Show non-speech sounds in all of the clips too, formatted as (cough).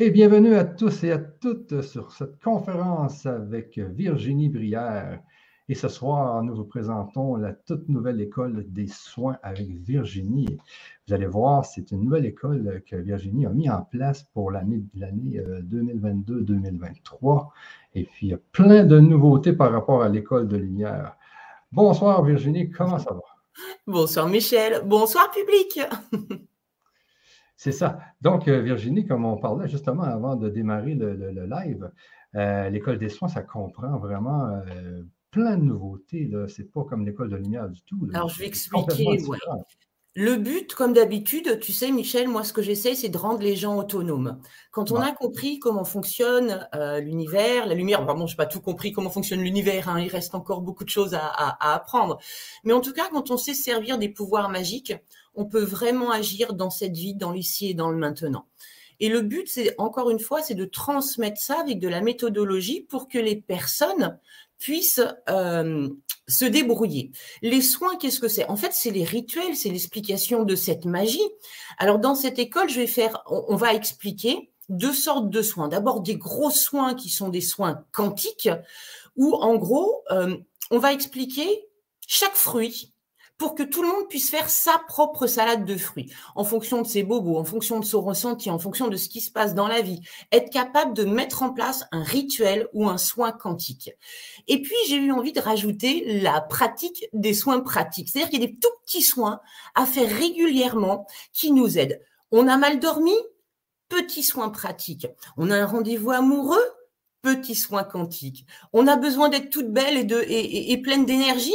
Et bienvenue à tous et à toutes sur cette conférence avec Virginie Brière. Et ce soir, nous vous présentons la toute nouvelle école des soins avec Virginie. Vous allez voir, c'est une nouvelle école que Virginie a mis en place pour l'année 2022-2023. Euh, et puis, il y a plein de nouveautés par rapport à l'école de lumière. Bonsoir Virginie, comment ça va? Bonsoir Michel, bonsoir public. (laughs) C'est ça. Donc, euh, Virginie, comme on parlait justement avant de démarrer le, live, euh, l'école des soins, ça comprend vraiment euh, plein de nouveautés. Ce n'est pas comme l'école de lumière du tout. Alors, je vais expliquer. Le but, comme d'habitude, tu sais, Michel, moi, ce que j'essaie, c'est de rendre les gens autonomes. Quand on a compris comment fonctionne l'univers, la lumière, pardon, je n'ai pas tout compris comment fonctionne l'univers, hein, il reste encore beaucoup de choses à, apprendre. Mais en tout cas, quand on sait servir des pouvoirs magiques, on peut vraiment agir dans cette vie, dans l'ici et dans le maintenant. Et le but, c'est encore une fois, c'est de transmettre ça avec de la méthodologie pour que les personnes puissent euh, se débrouiller. Les soins, qu'est-ce que c'est? En fait, c'est les rituels, c'est l'explication de cette magie. Alors, dans cette école, je vais faire, on, va expliquer deux sortes de soins. D'abord, des gros soins qui sont des soins quantiques, où en gros, euh, on va expliquer chaque fruit pour que tout le monde puisse faire sa propre salade de fruits, en fonction de ses bobos, en fonction de son ressenti, en fonction de ce qui se passe dans la vie, être capable de mettre en place un rituel ou un soin quantique. Et puis, j'ai eu envie de rajouter la pratique des soins pratiques, c'est-à-dire qu'il y a des tout petits soins à faire régulièrement qui nous aident. On a mal dormi, petit soin pratique. On a un rendez-vous amoureux, petit soin quantique. On a besoin d'être toute belle et, et pleine d'énergie,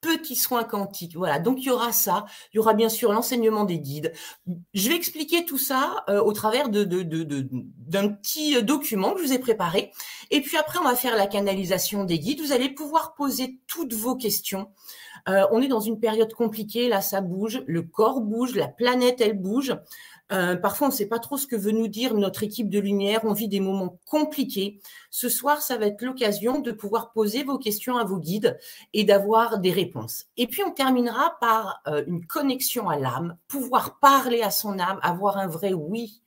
petits soins quantiques. Voilà, donc il y aura ça. Il y aura bien sûr l'enseignement des guides. Je vais expliquer tout ça euh, au travers de, d'un petit euh, document que je vous ai préparé. Et puis après, on va faire la canalisation des guides. Vous allez pouvoir poser toutes vos questions. Euh, on est dans une période compliquée, là ça bouge, le corps bouge, la planète elle bouge. Euh, parfois, on ne sait pas trop ce que veut nous dire notre équipe de lumière. On vit des moments compliqués. Ce soir, ça va être l'occasion de pouvoir poser vos questions à vos guides et d'avoir des réponses. Et puis, on terminera par euh, une connexion à l'âme, pouvoir parler à son âme, avoir un vrai oui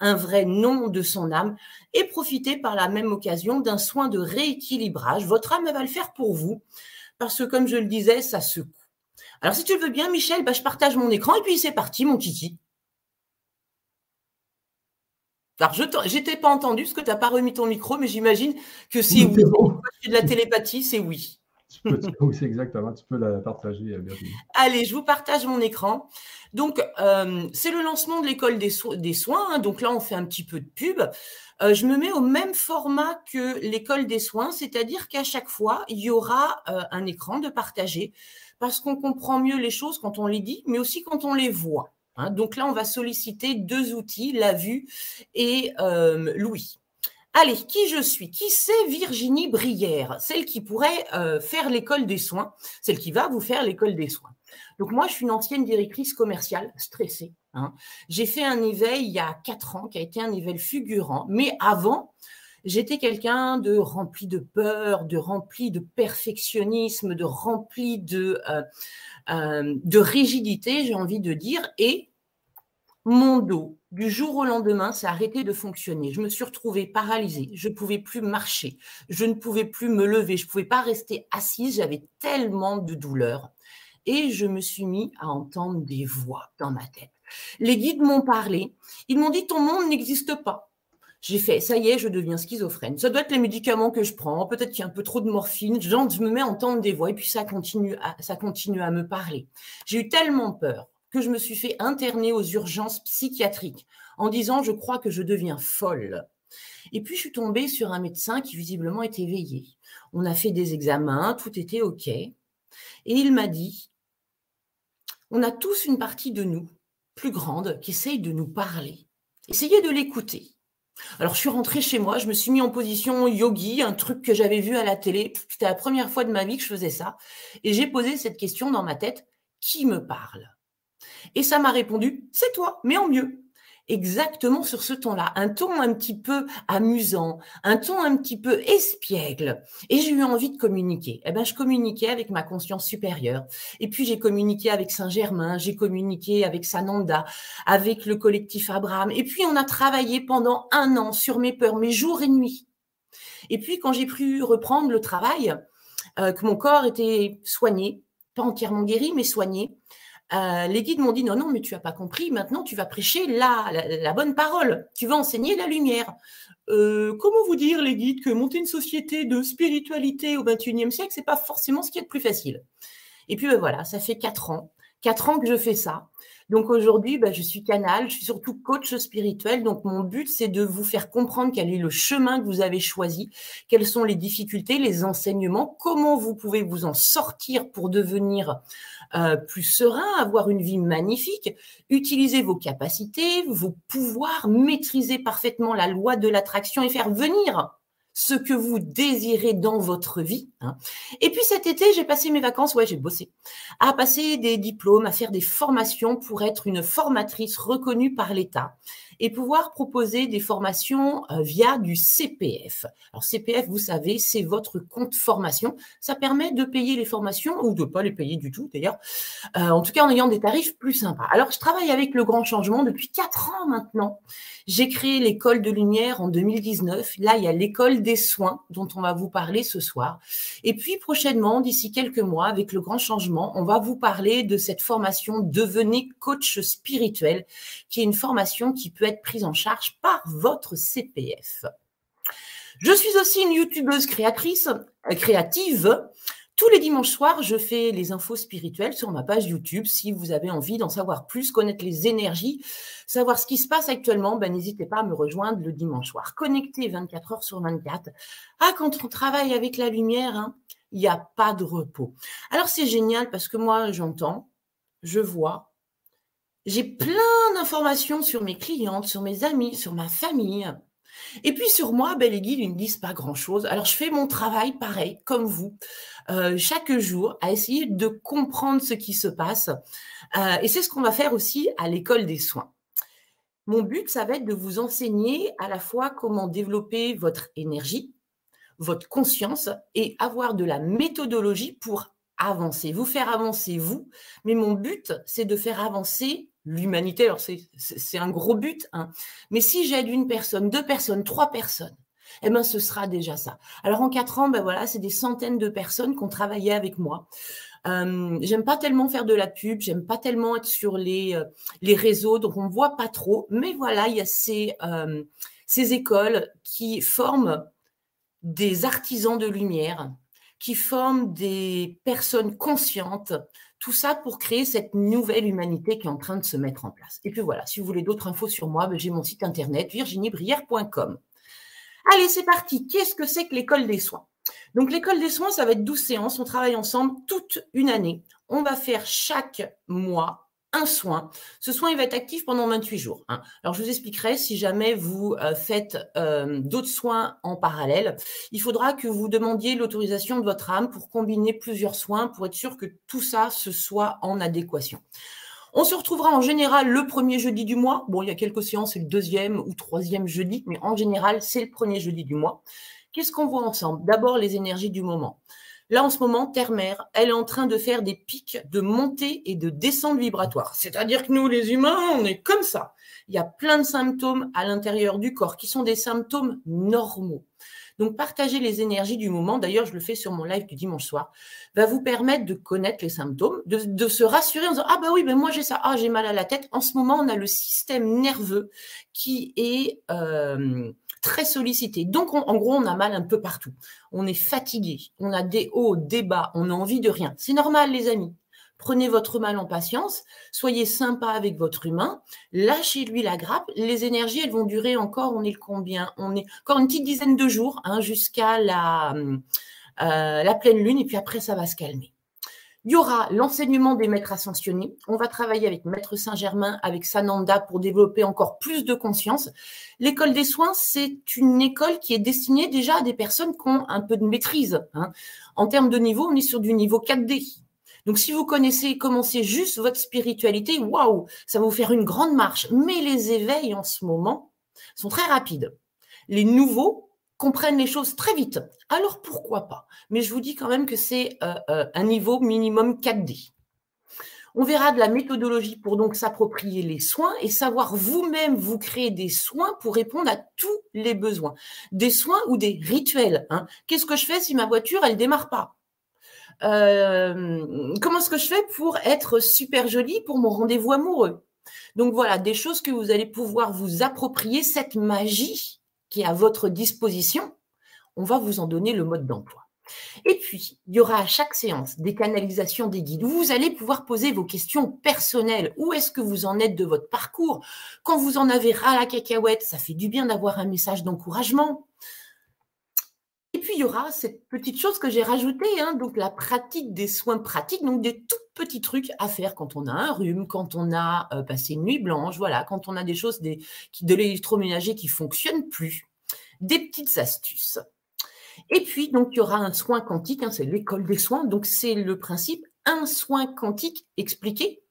un vrai non de son âme et profiter par la même occasion d'un soin de rééquilibrage. Votre âme va le faire pour vous parce que, comme je le disais, ça secoue. Alors, si tu le veux bien, Michel, bah, je partage mon écran et puis c'est parti, mon kiki. Alors, je n'étais pas entendu parce que tu n'as pas remis ton micro, mais j'imagine que si oui, de la télépathie, c'est oui. oui, c'est exactement. Tu peux la partager, euh, Allez, je vous partage mon écran. Donc, euh, c'est le lancement de l'école des, soins. Hein. donc là, on fait un petit peu de pub. Euh, je me mets au même format que l'école des soins, c'est-à-dire qu'à chaque fois, il y aura un écran de partager parce qu'on comprend mieux les choses quand on les dit, mais aussi quand on les voit. Hein. donc là, on va solliciter deux outils, la vue et euh, Louis. Allez, qui je suis? Qui c'est Virginie Brière? Celle qui pourrait euh, faire l'école des soins, celle qui va vous faire l'école des soins. Donc moi, je suis une ancienne directrice commerciale stressée. Hein. J'ai fait un éveil il y a quatre ans qui a été un éveil fulgurant, mais avant, j'étais quelqu'un de rempli de peur, de rempli de perfectionnisme, de rempli de, euh, de rigidité, j'ai envie de dire, et mon dos, du jour au lendemain, s'est arrêté de fonctionner. Je me suis retrouvée paralysée. Je ne pouvais plus marcher. Je ne pouvais plus me lever. Je ne pouvais pas rester assise. J'avais tellement de douleur. Et je me suis mis à entendre des voix dans ma tête. Les guides m'ont parlé. Ils m'ont dit ton monde n'existe pas. J'ai fait, ça y est, je deviens schizophrène. Ça doit être les médicaments que je prends. Peut-être qu'il y a un peu trop de morphine. Genre, je me mets à entendre des voix et puis ça continue ça continue à me parler. J'ai eu tellement peur que je me suis fait interner aux urgences psychiatriques en disant je crois que je deviens folle. Et puis je suis tombée sur un médecin qui visiblement était éveillé. On a fait des examens, tout était OK. Et il m'a dit, on a tous une partie de nous, plus grande, qui essaye de nous parler. Essayez de l'écouter. Alors je suis rentrée chez moi, je me suis mis en position yogi, un truc que j'avais vu à la télé. C'était la première fois de ma vie que je faisais ça. Et j'ai posé cette question dans ma tête, qui me parle? Et ça m'a répondu, c'est toi, mais en mieux. exactement sur ce ton-là, un ton un petit peu amusant, un ton un petit peu espiègle. Et j'ai eu envie de communiquer. Eh ben, je communiquais avec ma conscience supérieure. Et puis j'ai communiqué avec Saint-Germain, j'ai communiqué avec Sananda, avec le collectif Abraham. Et puis on a travaillé pendant un an sur mes peurs, mes jours et nuits. Et puis quand j'ai pu reprendre le travail, euh, que mon corps était soigné, pas entièrement guéri, mais soigné, euh, les guides m'ont dit non, non, mais tu n'as pas compris, maintenant tu vas prêcher la, la, bonne parole, tu vas enseigner la lumière. Euh, comment vous dire, les guides, que monter une société de spiritualité au XXIe siècle, c'est pas forcément ce qui est le plus facile. Et puis ben voilà, ça fait quatre ans, quatre ans que je fais ça. Donc aujourd'hui, ben, je suis canal, je suis surtout coach spirituel. Donc mon but, c'est de vous faire comprendre quel est le chemin que vous avez choisi, quelles sont les difficultés, les enseignements, comment vous pouvez vous en sortir pour devenir euh, plus serein, avoir une vie magnifique, utiliser vos capacités, vos pouvoirs, maîtriser parfaitement la loi de l'attraction et faire venir ce que vous désirez dans votre vie. Hein. Et puis cet été, j'ai passé mes vacances, ouais, j'ai bossé, à passer des diplômes, à faire des formations pour être une formatrice reconnue par l'État et pouvoir proposer des formations euh, via du CPF. Alors CPF, vous savez, c'est votre compte formation. Ça permet de payer les formations ou de pas les payer du tout d'ailleurs. Euh, en tout cas, en ayant des tarifs plus sympas. Alors, je travaille avec le Grand Changement depuis quatre ans maintenant. J'ai créé l'école de lumière en 2019. Là, il y a l'école des soins dont on va vous parler ce soir. Et puis prochainement, d'ici quelques mois, avec le Grand Changement, on va vous parler de cette formation Devenez coach spirituel, qui est une formation qui peut prise en charge par votre CPF. Je suis aussi une youtubeuse créatrice, euh, créative. Tous les dimanches soirs, je fais les infos spirituelles sur ma page YouTube. Si vous avez envie d'en savoir plus, connaître les énergies, savoir ce qui se passe actuellement, ben, n'hésitez pas à me rejoindre le dimanche soir. Connecté 24 heures sur 24. Ah, quand on travaille avec la lumière, hein, il n'y a pas de repos. Alors c'est génial parce que moi, j'entends, je vois, j'ai plein d'informations sur mes clientes, sur mes amis, sur ma famille. Et puis sur moi, ben, les guides, ils ne disent pas grand-chose. Alors je fais mon travail pareil, comme vous, euh, chaque jour, à essayer de comprendre ce qui se passe. Euh, et c'est ce qu'on va faire aussi à l'école des soins. Mon but, ça va être de vous enseigner à la fois comment développer votre énergie, votre conscience et avoir de la méthodologie pour avancer, vous faire avancer vous. Mais mon but, c'est de faire avancer l'humanité. Alors, c'est un gros but, hein. mais si j'aide une personne, deux personnes, trois personnes, eh ben, ce sera déjà ça. Alors, en quatre ans, ben voilà, c'est des centaines de personnes qui ont travaillé avec moi. Euh, j'aime pas tellement faire de la pub, j'aime pas tellement être sur les, euh, les réseaux, donc on voit pas trop. Mais voilà, il y a ces, euh, ces écoles qui forment des artisans de lumière, qui forment des personnes conscientes, tout ça pour créer cette nouvelle humanité qui est en train de se mettre en place. Et puis voilà, si vous voulez d'autres infos sur moi, ben, j'ai mon site internet virginiebrière.com. Allez, c'est parti. Qu'est-ce que c'est que l'école des soins? Donc l'école des soins, ça va être 12 séances. On travaille ensemble toute une année. On va faire chaque mois un soin. Ce soin, il va être actif pendant 28 jours. Hein. Alors, je vous expliquerai si jamais vous euh, faites euh, d'autres soins en parallèle. Il faudra que vous demandiez l'autorisation de votre âme pour combiner plusieurs soins pour être sûr que tout ça se soit en adéquation. On se retrouvera en général le premier jeudi du mois. Bon, il y a quelques séances, c'est le deuxième ou troisième jeudi, mais en général, c'est le premier jeudi du mois. Qu'est-ce qu'on voit ensemble? D'abord, les énergies du moment. Là, en ce moment, Terre-Mère, elle est en train de faire des pics de montée et de descente vibratoire. C'est-à-dire que nous, les humains, on est comme ça. Il y a plein de symptômes à l'intérieur du corps qui sont des symptômes normaux. Donc, partager les énergies du moment, d'ailleurs, je le fais sur mon live du dimanche soir, va vous permettre de connaître les symptômes, de, se rassurer en disant Ah, bah oui, ben moi j'ai ça, ah, j'ai mal à la tête. En ce moment, on a le système nerveux qui est. Euh, très sollicité. Donc, en gros, on a mal un peu partout. On est fatigué, on a des hauts, des bas, on a envie de rien. C'est normal, les amis. Prenez votre mal en patience, soyez sympa avec votre humain, lâchez-lui la grappe. Les énergies, elles vont durer encore, on est le combien? On est encore une petite dizaine de jours hein, jusqu'à la, euh, la pleine lune, et puis après, ça va se calmer. Il y aura l'enseignement des maîtres ascensionnés. On va travailler avec Maître Saint-Germain, avec Sananda pour développer encore plus de conscience. L'école des soins, c'est une école qui est destinée déjà à des personnes qui ont un peu de maîtrise. Hein. En termes de niveau, on est sur du niveau 4D. Donc, si vous connaissez, commencez juste votre spiritualité, waouh, ça va vous faire une grande marche. Mais les éveils en ce moment sont très rapides. Les nouveaux comprennent les choses très vite. Alors, pourquoi pas? Mais je vous dis quand même que c'est euh, euh, un niveau minimum 4D. On verra de la méthodologie pour donc s'approprier les soins et savoir vous-même vous créer des soins pour répondre à tous les besoins. Des soins ou des rituels. Hein. Qu'est-ce que je fais si ma voiture, elle démarre pas? Euh, Comment est-ce que je fais pour être super jolie pour mon rendez-vous amoureux? Donc voilà, des choses que vous allez pouvoir vous approprier, cette magie qui est à votre disposition. On va vous en donner le mode d'emploi. Et puis, il y aura à chaque séance des canalisations des guides où vous allez pouvoir poser vos questions personnelles. Où est-ce que vous en êtes de votre parcours? Quand vous en avez ras la cacahuète, ça fait du bien d'avoir un message d'encouragement. Puis, il y aura cette petite chose que j'ai rajoutée, hein, donc la pratique des soins pratiques, donc des tout petits trucs à faire quand on a un rhume, quand on a euh, passé une nuit blanche, voilà, quand on a des choses de l'électroménager qui ne fonctionnent plus. Des petites astuces. Et puis, donc, il y aura un soin quantique, hein, c'est l'école des soins. Donc, c'est le principe, un soin quantique expliqué,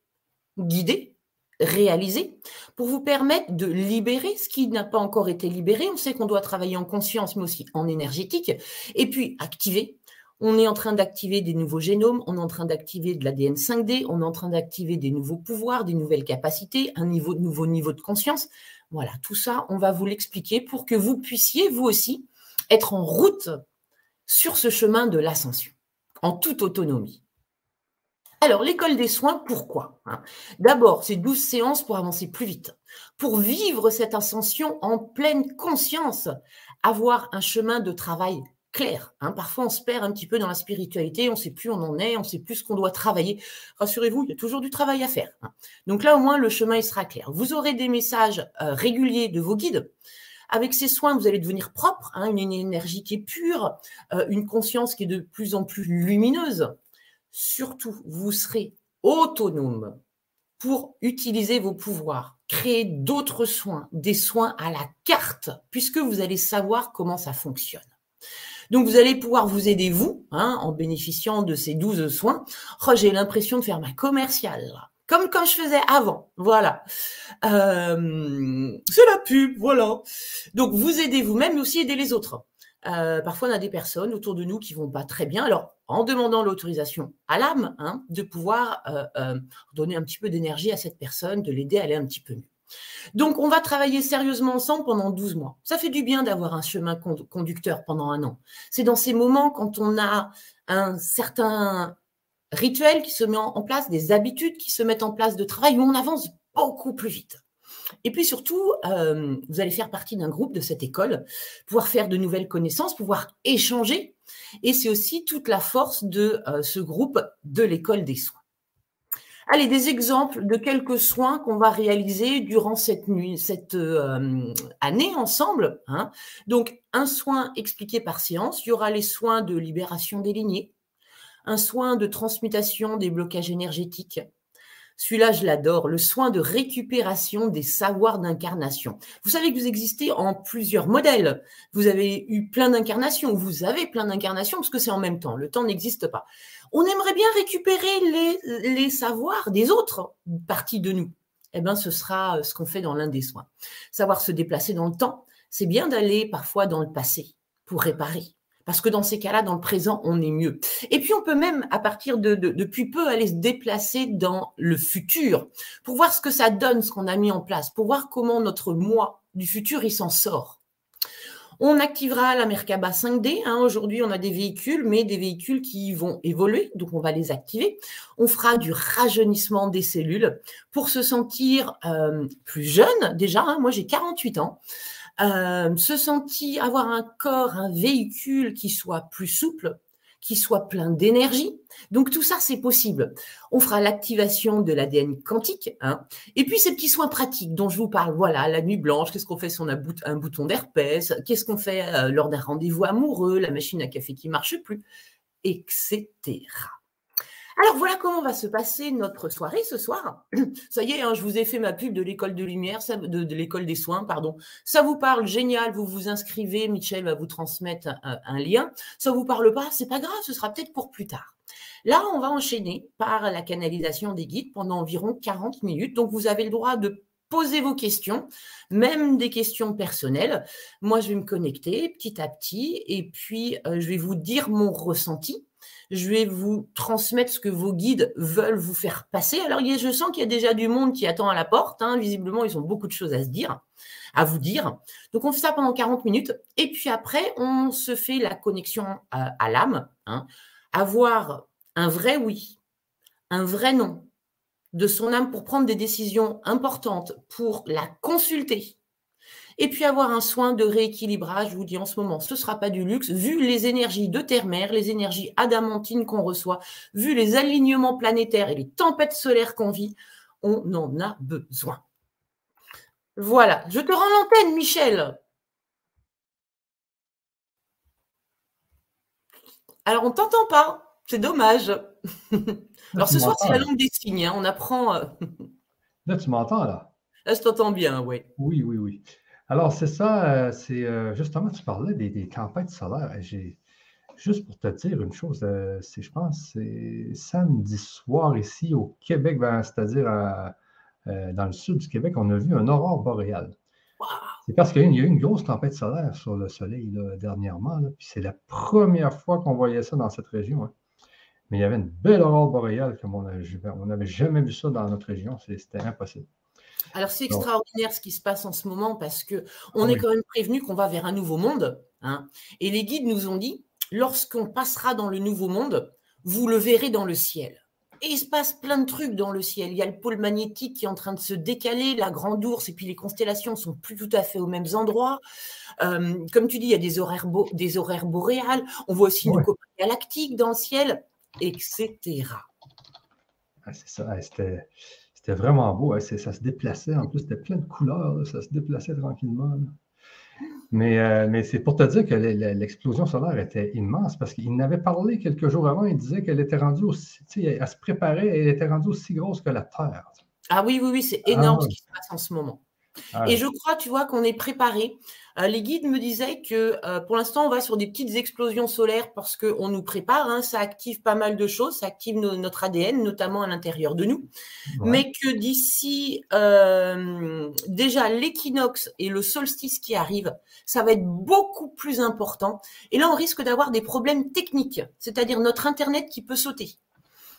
guidé, réalisé, pour vous permettre de libérer ce qui n'a pas encore été libéré. On sait qu'on doit travailler en conscience, mais aussi en énergétique. Et puis, activer. On est en train d'activer des nouveaux génomes, on est en train d'activer de l'ADN 5D, on est en train d'activer des nouveaux pouvoirs, des nouvelles capacités, un nouveau niveau de conscience. Voilà, tout ça, on va vous l'expliquer pour que vous puissiez, vous aussi, être en route sur ce chemin de l'ascension, en toute autonomie. Alors, l'école des soins, pourquoi hein? D'abord, c'est 12 séances pour avancer plus vite, pour vivre cette ascension en pleine conscience, avoir un chemin de travail clair. Hein. Parfois, on se perd un petit peu dans la spiritualité, on ne sait plus où on en est, on ne sait plus ce qu'on doit travailler. Rassurez-vous, il y a toujours du travail à faire. Hein. Donc là, au moins, le chemin il sera clair. Vous aurez des messages euh, réguliers de vos guides avec ces soins, vous allez devenir propre, une énergie qui est pure, euh, une conscience qui est de plus en plus lumineuse. Surtout, vous serez autonome pour utiliser vos pouvoirs, créer d'autres soins, des soins à la carte, puisque vous allez savoir comment ça fonctionne. Donc, vous allez pouvoir vous aider, vous, hein, en bénéficiant de ces 12 soins. Oh, j'ai l'impression de faire ma commerciale comme quand je faisais avant. Voilà. Euh, c'est la pub, voilà. Donc vous aidez vous-même, mais aussi aider les autres. Euh, parfois, on a des personnes autour de nous qui vont pas très bien. Alors, en demandant l'autorisation à l'âme, hein, de pouvoir euh, donner un petit peu d'énergie à cette personne, de l'aider à aller un petit peu mieux. Donc, on va travailler sérieusement ensemble pendant 12 mois. Ça fait du bien d'avoir un chemin conducteur pendant un an. C'est dans ces moments quand on a un certain rituels qui se mettent en place, des habitudes qui se mettent en place de travail où on avance beaucoup plus vite. Et puis surtout, euh, vous allez faire partie d'un groupe de cette école, pouvoir faire de nouvelles connaissances, pouvoir échanger. Et c'est aussi toute la force de euh, ce groupe de l'école des soins. Allez, des exemples de quelques soins qu'on va réaliser durant cette nuit, cette euh, année ensemble. Hein. Donc, un soin expliqué par séance. Il y aura les soins de libération des lignées, un soin de transmutation des blocages énergétiques. Celui-là, je l'adore, le soin de récupération des savoirs d'incarnation. Vous savez que vous existez en plusieurs modèles. Vous avez eu plein d'incarnations, vous avez plein d'incarnations parce que c'est en même temps. Le temps n'existe pas. On aimerait bien récupérer les, les savoirs des autres parties de nous. Eh bien, ce sera ce qu'on fait dans l'un des soins. Savoir se déplacer dans le temps, c'est bien d'aller parfois dans le passé pour réparer parce que dans ces cas-là, dans le présent, on est mieux. Et puis, on peut même, à partir de, depuis peu, aller se déplacer dans le futur pour voir ce que ça donne, ce qu'on a mis en place, pour voir comment notre moi du futur, il s'en sort. On activera la Merkaba 5D. Hein. Aujourd'hui, on a des véhicules, mais des véhicules qui vont évoluer, donc on va les activer. On fera du rajeunissement des cellules pour se sentir euh, plus jeune. Déjà, hein. moi j'ai 48 ans. Euh, se sentir, avoir un corps, un véhicule qui soit plus souple, qui soit plein d'énergie. Donc tout ça, c'est possible. On fera l'activation de l'ADN quantique. Hein. Et puis ces petits soins pratiques dont je vous parle. Voilà, la nuit blanche, qu'est-ce qu'on fait si on a un bouton d'herpès? Qu'est-ce qu'on fait euh, lors d'un rendez-vous amoureux La machine à café qui marche plus? Etc. Alors voilà comment va se passer notre soirée ce soir. (clears throat) Ça y est, hein, je vous ai fait ma pub de l'école de lumière, de, l'école des soins, pardon. Ça vous parle, génial, vous vous inscrivez, Michel va vous transmettre un, lien. Ça vous parle pas, c'est pas grave, ce sera peut-être pour plus tard. Là, on va enchaîner par la canalisation des guides pendant environ 40 minutes. Donc, vous avez le droit de poser vos questions, même des questions personnelles. Moi, je vais me connecter petit à petit et puis euh, je vais vous dire mon ressenti. Je vais vous transmettre ce que vos guides veulent vous faire passer. Alors, je sens qu'il y a déjà du monde qui attend à la porte. Hein. Visiblement, ils ont beaucoup de choses à se dire, à vous dire. Donc, on fait ça pendant 40 minutes. Et puis après, on se fait la connexion à, à l'âme. Hein. Avoir un vrai oui, un vrai non, de son âme pour prendre des décisions importantes, pour la consulter, et puis avoir un soin de rééquilibrage, je vous dis en ce moment, ce ne sera pas du luxe, vu les énergies de terre-mère, les énergies adamantines qu'on reçoit, vu les alignements planétaires et les tempêtes solaires qu'on vit, on en a besoin. Voilà, je te rends l'antenne, Michel. Alors, on ne t'entend pas, c'est dommage. (laughs) Alors ce soir, c'est la langue des signes. Hein. On apprend. Euh, là, tu m'entends, là? Là, je t'entends bien, oui. Oui, oui, oui. Alors, c'est ça, euh, c'est euh, justement, tu parlais des, tempêtes solaires. J'ai, juste pour te dire une chose, c'est, je pense, c'est samedi soir ici au Québec, ben, c'est-à-dire dans le sud du Québec, on a vu un aurore boréale. C'est parce qu'il y a eu une grosse tempête solaire sur le soleil dernièrement, puis c'est la première fois qu'on voyait ça dans cette région. Hein. Mais il y avait une belle aurore boréale comme on n'avait jamais vu ça dans notre région. C'était impossible. Alors, c'est extraordinaire ce qui se passe en ce moment parce que on ah est quand même prévenu qu'on va vers un nouveau monde. Hein. et les guides nous ont dit lorsqu'on passera dans le nouveau monde, vous le verrez dans le ciel. Et il se passe plein de trucs dans le ciel. Il y a le pôle magnétique qui est en train de se décaler, la grande ours, et puis les constellations sont plus tout à fait aux mêmes endroits. Euh, comme tu dis, il y a des horaires, des horaires boréales. On voit aussi une coupe galactique dans le ciel etc. Ah, c'est ça, c'était, vraiment beau. ça se déplaçait. En plus, c'était plein de couleurs. ça se déplaçait tranquillement. Mais, euh, mais c'est pour te dire que l'explosion solaire était immense parce qu'il n'avait parlé quelques jours avant. Il disait qu'elle était rendue aussi, elle se préparait, elle était rendue aussi grosse que la Terre. Ah oui, oui, oui, c'est énorme ah ce qui se passe en ce moment. Ah Et je crois, tu vois, qu'on est préparé. Euh, les guides me disaient que euh, pour l'instant, on va sur des petites explosions solaires parce qu'on nous prépare. Hein, ça active pas mal de choses. Ça active notre ADN, notamment à l'intérieur de nous. Mais que d'ici euh, déjà l'équinoxe et le solstice qui arrivent, ça va être beaucoup plus important. Et là, on risque d'avoir des problèmes techniques, c'est-à-dire notre Internet qui peut sauter.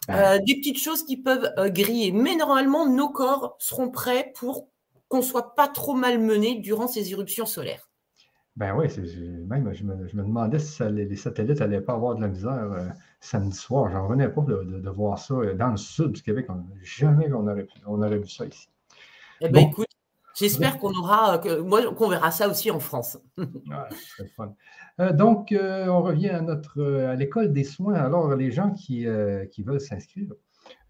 des petites choses qui peuvent griller. Mais normalement, nos corps seront prêts pour qu'on soit pas trop malmené durant ces éruptions solaires. Ben oui, même je me, demandais si les, satellites n'allaient pas avoir de la misère euh, samedi soir. J'en revenais pas de, voir ça euh, dans le sud du Québec. jamais on aurait, on aurait vu ça ici. Eh bien, écoute, j'espère qu'on aura, moi, qu'on verra ça aussi en France. (laughs) ouais, fun. Euh, donc, on revient à notre à l'école des soins. Alors, les gens qui, qui veulent s'inscrire,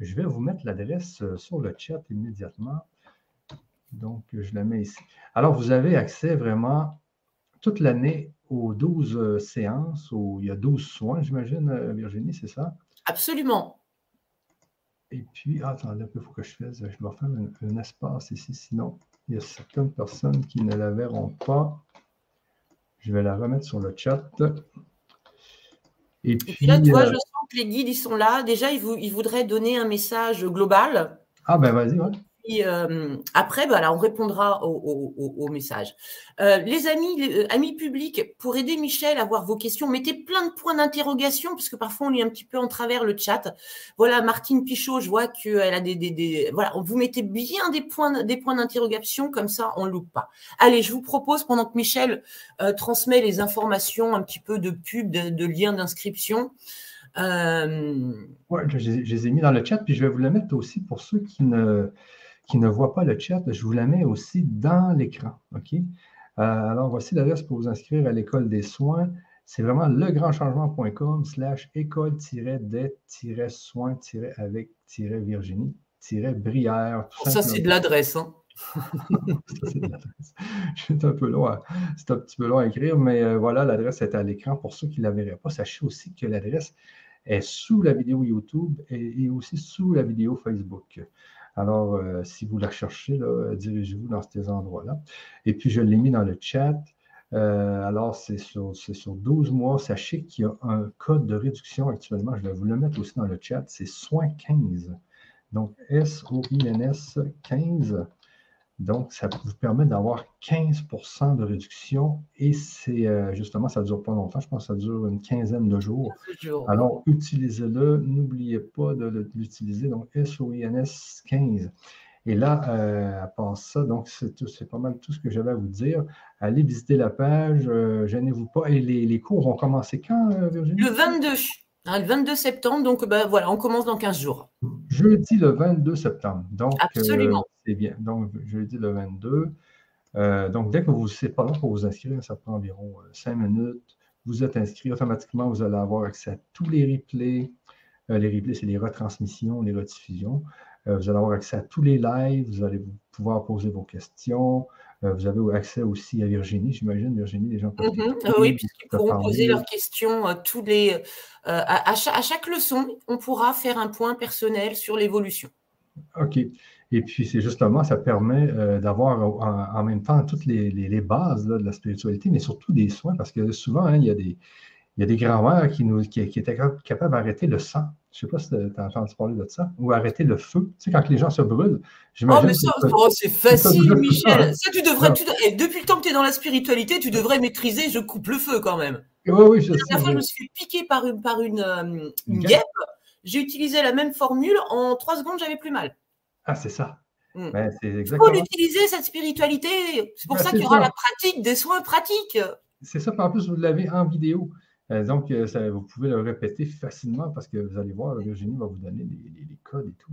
je vais vous mettre l'adresse sur le chat immédiatement. Donc, je la mets ici. Alors, vous avez accès vraiment toute l'année aux 12 euh, séances, où il y a 12 soins, j'imagine, euh, Virginie, c'est ça? Absolument. Et puis, ah, attendez il faut que je fasse, je dois faire un, espace ici, sinon il y a certaines personnes qui ne la verront pas. Je vais la remettre sur le chat. Et puis, là, tu vois, euh, je sens que les guides, ils sont là. Déjà, ils, ils voudraient donner un message global. Ah ben vas-y, ouais. Euh, après, bah, on répondra au, message. Euh, les amis, euh, amis publics, pour aider Michel à voir vos questions, mettez plein de points d'interrogation, parce que parfois on lit un petit peu en travers le chat. Voilà, Martine Pichot, je vois qu'elle a des, Voilà, vous mettez bien des points, des points d'interrogation, comme ça on ne loupe pas. Allez, je vous propose, pendant que Michel transmet les informations, un petit peu de pub, de, liens d'inscription. Oui, je, les ai mis dans le chat, puis je vais vous le mettre aussi pour ceux qui ne qui ne voit pas le chat, je vous la mets aussi dans l'écran. OK? Euh, alors, voici l'adresse pour vous inscrire à l'école des soins. C'est vraiment legrandchangement.com slash école-des-soins-avec-virginie-brière. (laughs) Ça, c'est de l'adresse. Hein? c'est de l'adresse. C'est un peu long, c'est un petit peu long à écrire, mais euh, voilà, l'adresse est à l'écran. Pour ceux qui ne la verraient pas, sachez aussi que l'adresse est sous la vidéo YouTube et aussi sous la vidéo Facebook. Alors, euh, si vous la cherchez, dirigez-vous dans ces endroits-là. Et puis, je l'ai mis dans le chat. Euh, alors, c'est sur, sur 12 mois. Sachez qu'il y a un code de réduction actuellement. Je vais vous le mettre aussi dans le chat. C'est soin 15. Donc, S-O-I-N-S 15. Donc, ça vous permet d'avoir 15% de réduction et c'est euh, justement, ça ne dure pas longtemps. Je pense que ça dure une quinzaine de jours. Alors, utilisez-le. N'oubliez pas de l'utiliser. Donc, S-O-I-N-S 15. Et là, euh, à part ça, donc c'est pas mal tout ce que j'avais à vous dire. Allez visiter la page, euh, gênez-vous pas. Et les, cours vont commencer quand, euh, Virginie? Le 22. Hein, le 22 septembre, donc ben, voilà, on commence dans 15 jours. Jeudi le 22 septembre. Donc, Absolument. c'est bien. Donc, jeudi le 22. donc, dès que vous, c'est pas long pour vous inscrire, ça prend environ 5 minutes. Vous êtes inscrit automatiquement, vous allez avoir accès à tous les replays. les replays, c'est les retransmissions, les rediffusions. Euh, vous allez avoir accès à tous les lives, vous allez pouvoir poser vos questions. Euh, vous avez accès aussi à Virginie, j'imagine, Virginie, les gens peuvent. Mhm. oui, puisqu'ils pourront poser leurs questions euh, tous les, à, chaque, leçon, on pourra faire un point personnel sur l'évolution. OK. Et puis, c'est justement, ça permet d'avoir en, même temps toutes les, bases de la spiritualité, mais surtout des soins, parce que souvent, hein, il y a des, il y a des grands-mères qui, nous, qui, étaient capables d'arrêter le sang. Je ne sais pas si tu as entendu parler de ça. Ou arrêter le feu. Tu sais, quand les gens se brûlent. Oh, mais ça, oh, c'est facile, Michel. Ça, tu devrais. Et depuis le temps que tu es dans la spiritualité, tu devrais maîtriser je coupe le feu quand même. Oui, oui, je La dernière fois, je me suis fait piquer par une, par une, euh, guêpe. J'ai utilisé la même formule. En trois secondes, j'avais plus mal. Ah, c'est ça. Hmm. Ben, Il faut l'utiliser, cette spiritualité. C'est pour ben, ça qu'il y aura la pratique des soins pratiques. C'est ça, en plus, vous l'avez en vidéo. Euh, donc, euh, vous pouvez le répéter facilement parce que vous allez voir, Virginie va vous donner les, codes et tout.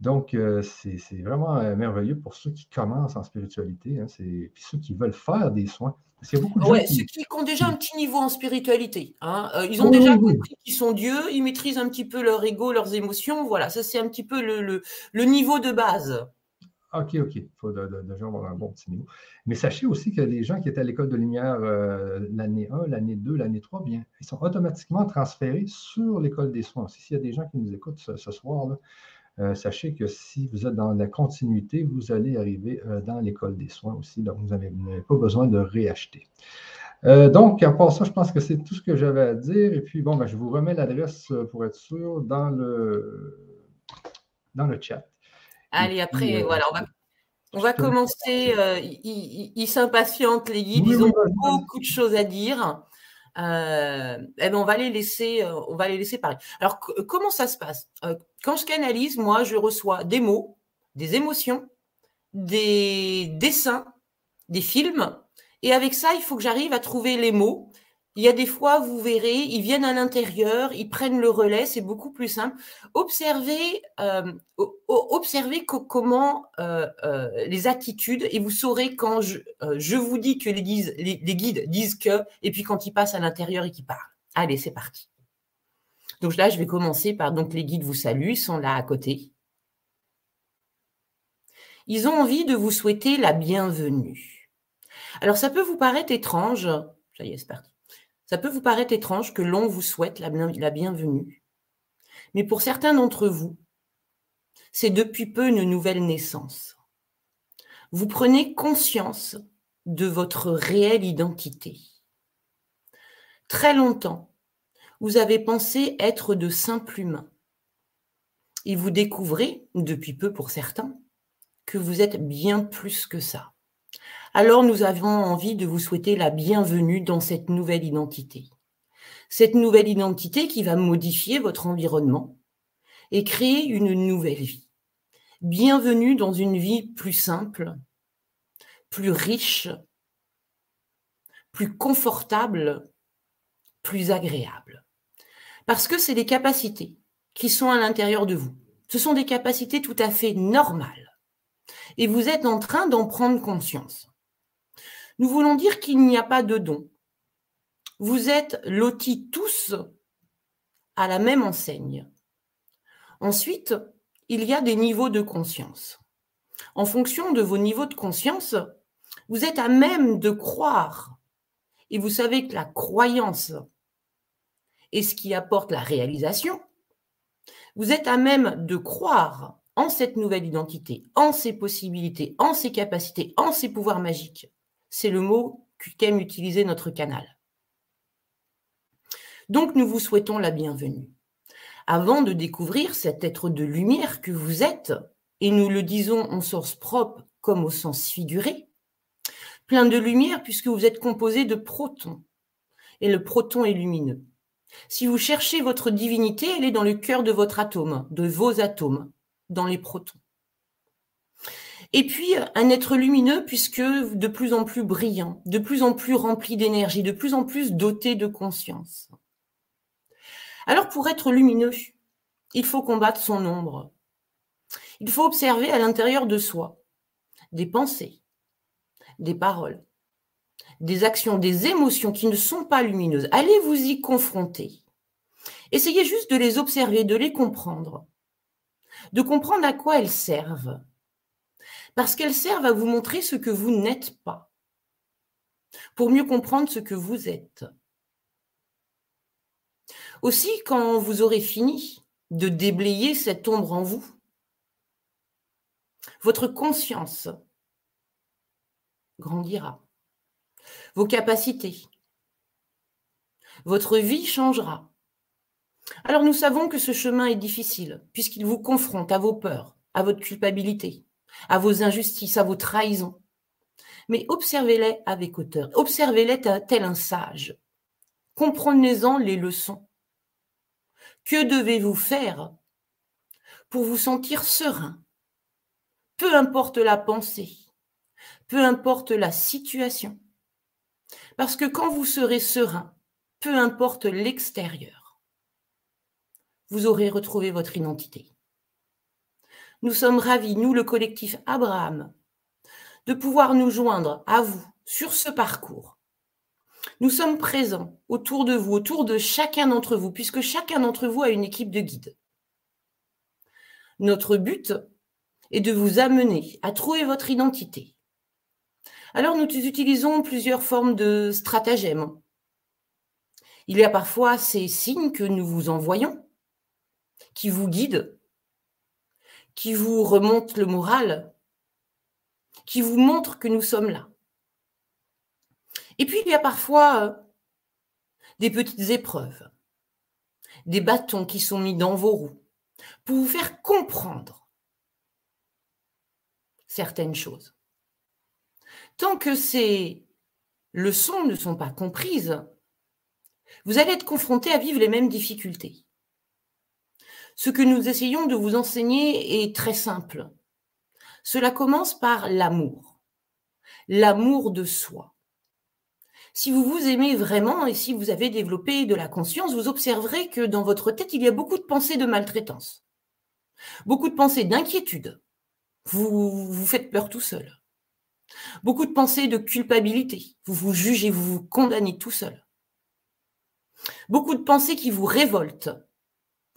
Donc, euh, c'est vraiment merveilleux pour ceux qui commencent en spiritualité, hein, puis ceux qui veulent faire des soins. Parce y beaucoup de gens qui... ceux qui ont déjà un petit niveau en spiritualité. Hein, ils ont déjà compris qu'ils sont dieux, ils maîtrisent un petit peu leur ego, leurs émotions. Voilà, ça c'est un petit peu le niveau de base. OK, OK. Il faut déjà avoir un bon petit niveau. Mais sachez aussi que les gens qui étaient à l'école de lumière euh, l'année 1, l'année 2, l'année 3, bien, ils sont automatiquement transférés sur l'école des soins. S'il y a des gens qui nous écoutent ce, soir, euh, sachez que si vous êtes dans la continuité, vous allez arriver euh, dans l'école des soins aussi. Donc, vous n'avez pas besoin de réacheter. donc, à part ça, je pense que c'est tout ce que j'avais à dire. Et puis, bon, ben, je vous remets l'adresse pour être sûr dans le, dans le chat. Allez, après, euh, voilà, on va, commencer. Euh, ils s'impatientent, les guides, ils ont beaucoup de choses à dire. Euh, eh ben on va les laisser, on va les laisser parler. Alors, comment ça se passe? Quand je canalise, moi, je reçois des mots, des émotions, des dessins, des films, et avec ça, il faut que j'arrive à trouver les mots il y a des fois, vous verrez, ils viennent à l'intérieur, ils prennent le relais, c'est beaucoup plus simple. Observez, euh, comment euh, euh, les attitudes, et vous saurez quand je, je vous dis que les guides, les, guides disent que, et puis quand ils passent à l'intérieur et qu'ils parlent. Allez, c'est parti. Donc là, je vais commencer par, donc les guides vous saluent, ils sont là à côté. Ils ont envie de vous souhaiter la bienvenue. Alors, ça peut vous paraître étrange. Ça y est, c'est parti. Ça peut vous paraître étrange que l'on vous souhaite la, bienvenue, mais pour certains d'entre vous, c'est depuis peu une nouvelle naissance. Vous prenez conscience de votre réelle identité. Très longtemps, vous avez pensé être de simples humains. Et vous découvrez, depuis peu pour certains, que vous êtes bien plus que ça alors nous avons envie de vous souhaiter la bienvenue dans cette nouvelle identité. Cette nouvelle identité qui va modifier votre environnement et créer une nouvelle vie. Bienvenue dans une vie plus simple, plus riche, plus confortable, plus agréable. Parce que c'est des capacités qui sont à l'intérieur de vous. Ce sont des capacités tout à fait normales. Et vous êtes en train d'en prendre conscience. Nous voulons dire qu'il n'y a pas de don. Vous êtes lotis tous à la même enseigne. Ensuite, il y a des niveaux de conscience. En fonction de vos niveaux de conscience, vous êtes à même de croire. Et vous savez que la croyance est ce qui apporte la réalisation. Vous êtes à même de croire en cette nouvelle identité, en ses possibilités, en ses capacités, en ses pouvoirs magiques c'est le mot qu'aime utiliser notre canal. Donc nous vous souhaitons la bienvenue. Avant de découvrir cet être de lumière que vous êtes, et nous le disons en sens propre comme au sens figuré, plein de lumière puisque vous êtes composé de protons, et le proton est lumineux. Si vous cherchez votre divinité, elle est dans le cœur de votre atome, de vos atomes, dans les protons. Et puis, un être lumineux, puisque de plus en plus brillant, de plus en plus rempli d'énergie, de plus en plus doté de conscience. Alors, pour être lumineux, il faut combattre son ombre. Il faut observer à l'intérieur de soi des pensées, des paroles, des actions, des émotions qui ne sont pas lumineuses. Allez vous y confronter. Essayez juste de les observer, de les comprendre, de comprendre à quoi elles servent. Parce qu'elles servent à vous montrer ce que vous n'êtes pas, pour mieux comprendre ce que vous êtes. Aussi, quand vous aurez fini de déblayer cette ombre en vous, votre conscience grandira vos capacités. Votre vie changera. Alors nous savons que ce chemin est difficile, puisqu'il vous confronte à vos peurs, à votre culpabilité, à vos injustices, à vos trahisons. Mais observez-les avec hauteur, observez-les tel un sage. Comprenez-en les leçons. Que devez-vous faire pour vous sentir serein? Peu importe la pensée, peu importe la situation, parce que quand vous serez serein, peu importe l'extérieur, vous aurez retrouvé votre identité. Nous sommes ravis, nous le collectif Abraham, de pouvoir nous joindre à vous sur ce parcours. Nous sommes présents autour de vous, autour de chacun d'entre vous, puisque chacun d'entre vous a une équipe de guides. Notre but est de vous amener à trouver votre identité, alors nous utilisons plusieurs formes de stratagèmes. Il y a parfois ces signes que nous vous envoyons, qui vous guident, qui vous remontent le moral, qui vous montrent que nous sommes là. Et puis il y a parfois euh, des petites épreuves, des bâtons qui sont mis dans vos roues pour vous faire comprendre certaines choses. Tant que ces leçons ne sont pas comprises, vous allez être confronté à vivre les mêmes difficultés. Ce que nous essayons de vous enseigner est très simple. Cela commence par l'amour, l'amour de soi. Si vous vous aimez vraiment et si vous avez développé de la conscience, vous observerez que dans votre tête, il y a beaucoup de pensées de maltraitance, beaucoup de pensées d'inquiétude. Vous vous faites peur tout seul. Beaucoup de pensées de culpabilité. Vous vous jugez, vous vous condamnez tout seul. Beaucoup de pensées qui vous révoltent.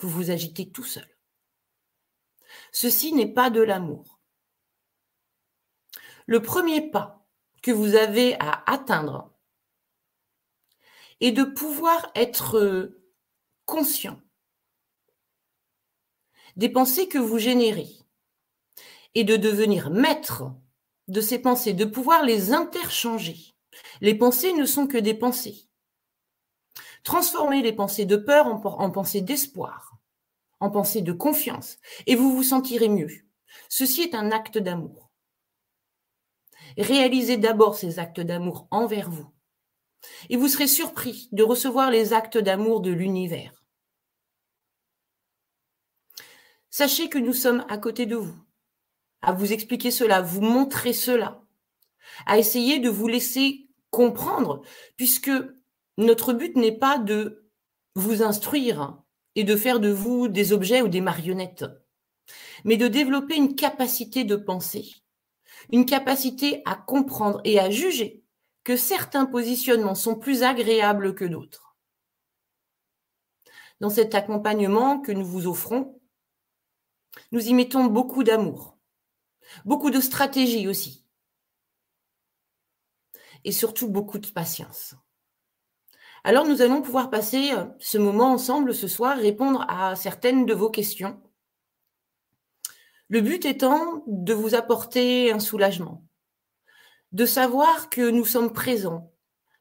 Vous vous agitez tout seul. Ceci n'est pas de l'amour. Le premier pas que vous avez à atteindre est de pouvoir être conscient des pensées que vous générez et de devenir maître de ces pensées, de pouvoir les interchanger. Les pensées ne sont que des pensées. Transformez les pensées de peur en, pensées d'espoir, en pensées de confiance, et vous vous sentirez mieux. Ceci est un acte d'amour. Réalisez d'abord ces actes d'amour envers vous, et vous serez surpris de recevoir les actes d'amour de l'univers. Sachez que nous sommes à côté de vous à vous expliquer cela, vous montrer cela, à essayer de vous laisser comprendre, puisque notre but n'est pas de vous instruire et de faire de vous des objets ou des marionnettes, mais de développer une capacité de penser, une capacité à comprendre et à juger que certains positionnements sont plus agréables que d'autres. Dans cet accompagnement que nous vous offrons, nous y mettons beaucoup d'amour, Beaucoup de stratégie aussi. Et surtout beaucoup de patience. Alors nous allons pouvoir passer euh, ce moment ensemble ce soir, répondre à certaines de vos questions. Le but étant de vous apporter un soulagement, de savoir que nous sommes présents,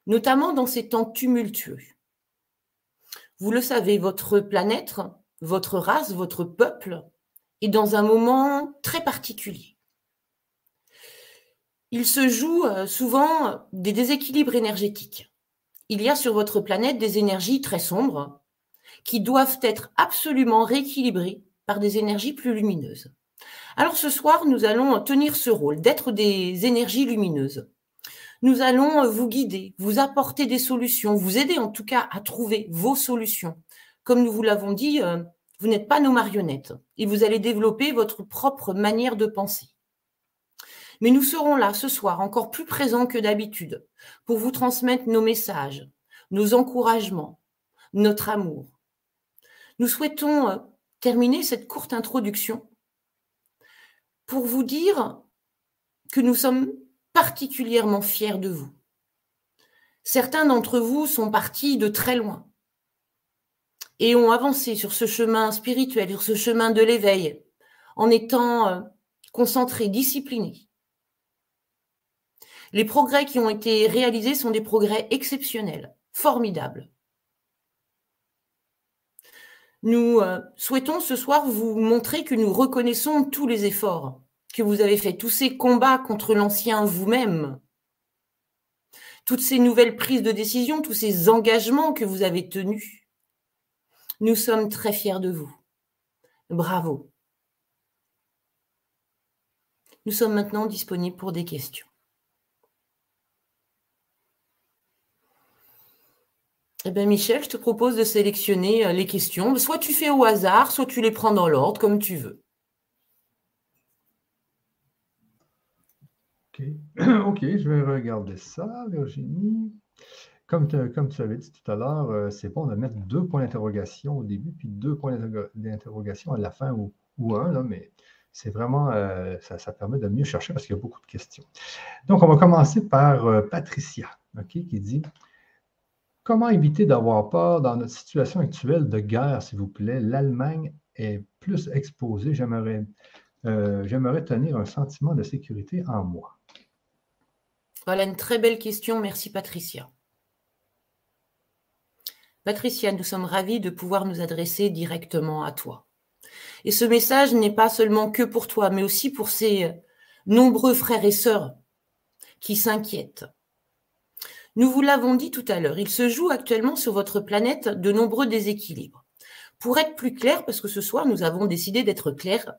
notamment dans ces temps tumultueux. Vous le savez, votre planète, votre race, votre peuple est dans un moment très particulier. Il se joue euh, souvent des déséquilibres énergétiques. Il y a sur votre planète des énergies très sombres qui doivent être absolument rééquilibrées par des énergies plus lumineuses. Alors ce soir, nous allons tenir ce rôle d'être des énergies lumineuses. Nous allons vous guider, vous apporter des solutions, vous aider en tout cas à trouver vos solutions. Comme nous vous l'avons dit, euh, vous n'êtes pas nos marionnettes et vous allez développer votre propre manière de penser. Mais nous serons là ce soir encore plus présents que d'habitude pour vous transmettre nos messages, nos encouragements, notre amour. Nous souhaitons euh, terminer cette courte introduction pour vous dire que nous sommes particulièrement fiers de vous. Certains d'entre vous sont partis de très loin et ont avancé sur ce chemin spirituel, sur ce chemin de l'éveil, en étant euh, concentrés, disciplinés. Les progrès qui ont été réalisés sont des progrès exceptionnels, formidables. Nous euh, souhaitons ce soir vous montrer que nous reconnaissons tous les efforts que vous avez faits, tous ces combats contre l'ancien vous-même, toutes ces nouvelles prises de décision, tous ces engagements que vous avez tenus. Nous sommes très fiers de vous. Bravo. Nous sommes maintenant disponibles pour des questions. Eh bien, Michel, je te propose de sélectionner euh, les questions. Soit tu fais au hasard, soit tu les prends dans l'ordre, comme tu veux. OK. (clears throat) OK, je vais regarder ça, Virginie. Comme, tu avais dit tout à l'heure, euh, c'est bon de mettre deux points d'interrogation au début, puis deux points d'interrogation à la fin ou, un, là, mais c'est vraiment, euh, ça, permet de mieux chercher parce qu'il y a beaucoup de questions. Donc, on va commencer par Patricia, OK, qui dit Comment éviter d'avoir peur dans notre situation actuelle de guerre, s'il vous plaît? L'Allemagne est plus exposée. J'aimerais, euh, j'aimerais tenir un sentiment de sécurité en moi. Voilà une très belle question. Merci, Patricia. Patricia, nous sommes ravis de pouvoir nous adresser directement à toi. Et ce message n'est pas seulement que pour toi, mais aussi pour ces nombreux frères et sœurs qui s'inquiètent, nous vous l'avons dit tout à l'heure, il se joue actuellement sur votre planète de nombreux déséquilibres. Pour être plus clair, parce que ce soir nous avons décidé d'être clairs,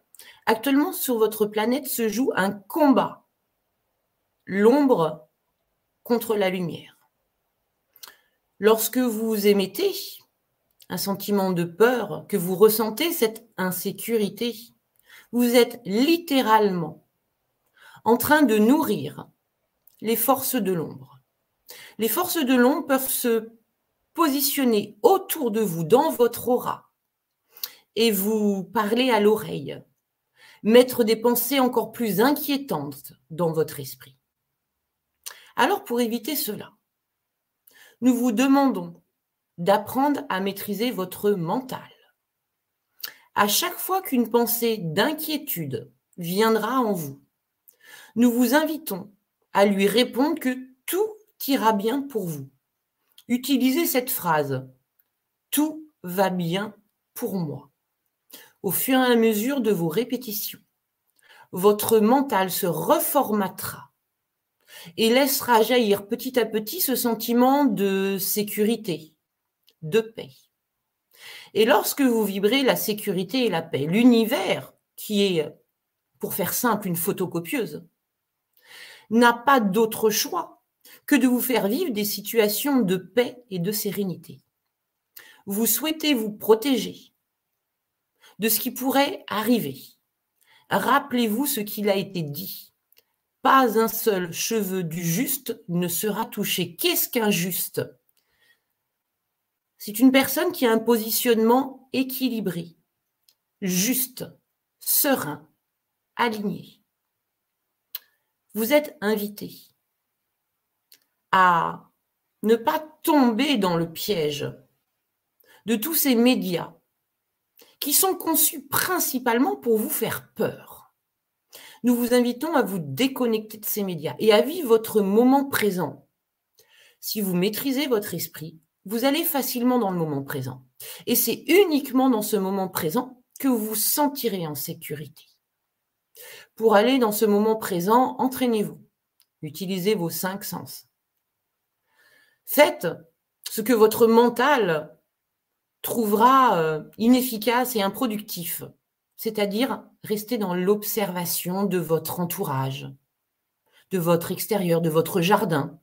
actuellement sur votre planète se joue un combat. L'ombre contre la lumière. Lorsque vous émettez un sentiment de peur, que vous ressentez cette insécurité, vous êtes littéralement en train de nourrir les forces de l'ombre. Les forces de l'ombre peuvent se positionner autour de vous, dans votre aura, et vous parler à l'oreille, mettre des pensées encore plus inquiétantes dans votre esprit. Alors pour éviter cela, nous vous demandons d'apprendre à maîtriser votre mental. À chaque fois qu'une pensée d'inquiétude viendra en vous, nous vous invitons à lui répondre que tout ira bien pour vous. Utilisez cette phrase. Tout va bien pour moi. Au fur et à mesure de vos répétitions, votre mental se reformatera et laissera jaillir petit à petit ce sentiment de sécurité, de paix. Et lorsque vous vibrez la sécurité et la paix, l'univers, qui est, pour faire simple, une photocopieuse, n'a pas d'autre choix que de vous faire vivre des situations de paix et de sérénité. Vous souhaitez vous protéger de ce qui pourrait arriver. Rappelez-vous ce qu'il a été dit. Pas un seul cheveu du juste ne sera touché. Qu'est-ce qu'un juste? C'est une personne qui a un positionnement équilibré, juste, serein, aligné. Vous êtes invité à ne pas tomber dans le piège de tous ces médias qui sont conçus principalement pour vous faire peur. nous vous invitons à vous déconnecter de ces médias et à vivre votre moment présent. Si vous maîtrisez votre esprit, vous allez facilement dans le moment présent. Et c'est uniquement dans ce moment présent que vous vous sentirez en sécurité. Pour aller dans ce moment présent, entraînez-vous. Utilisez vos cinq sens. Faites ce que votre mental trouvera euh, inefficace et improductif, c'est-à-dire rester dans l'observation de votre entourage, de votre extérieur, de votre jardin,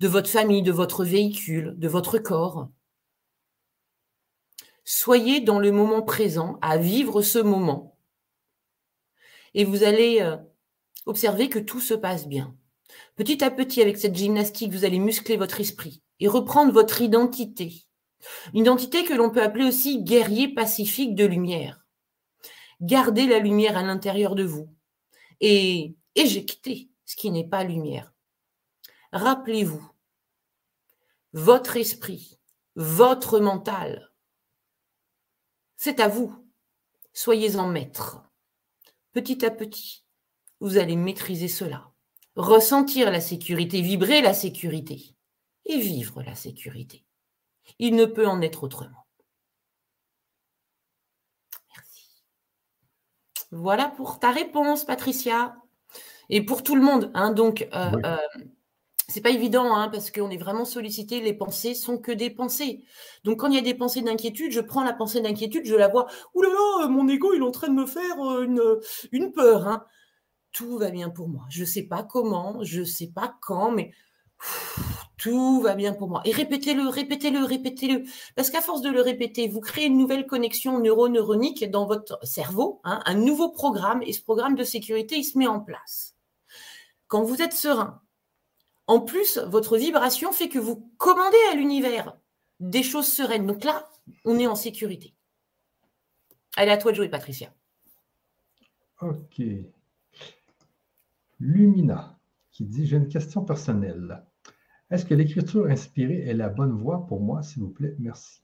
de votre famille, de votre véhicule, de votre corps. Soyez dans le moment présent, à vivre ce moment. Et vous allez euh, observer que tout se passe bien. Petit à petit, avec cette gymnastique, vous allez muscler votre esprit et reprendre votre identité. Identité que l'on peut appeler aussi guerrier pacifique de lumière. Gardez la lumière à l'intérieur de vous et éjectez ce qui n'est pas lumière. Rappelez-vous, votre esprit, votre mental, c'est à vous. Soyez-en maître. Petit à petit, vous allez maîtriser cela, ressentir la sécurité, vibrer la sécurité et vivre la sécurité. Il ne peut en être autrement. Merci. Voilà pour ta réponse, Patricia. Et pour tout le monde. Hein, donc, euh, euh, c'est pas évident hein, parce qu'on est vraiment sollicité. Les pensées sont que des pensées. Donc, quand il y a des pensées d'inquiétude, je prends la pensée d'inquiétude, je la vois. Ouh là là, mon ego, il est en train de me faire euh, une, une peur. Hein. Tout va bien pour moi. Je ne sais pas comment, je ne sais pas quand, mais tout va bien pour moi. Et répétez-le, répétez-le, répétez-le. Parce qu'à force de le répéter, vous créez une nouvelle connexion neuroneuronique dans votre cerveau, hein, un nouveau programme, et ce programme de sécurité, il se met en place. Quand vous êtes serein, en plus, votre vibration fait que vous commandez à l'univers des choses sereines. Donc là, on est en sécurité. Allez, à toi de jouer, Patricia. Ok. Lumina, qui dit J'ai une question personnelle. Est-ce que l'écriture inspirée est la bonne voie pour moi, s'il vous plaît? Merci.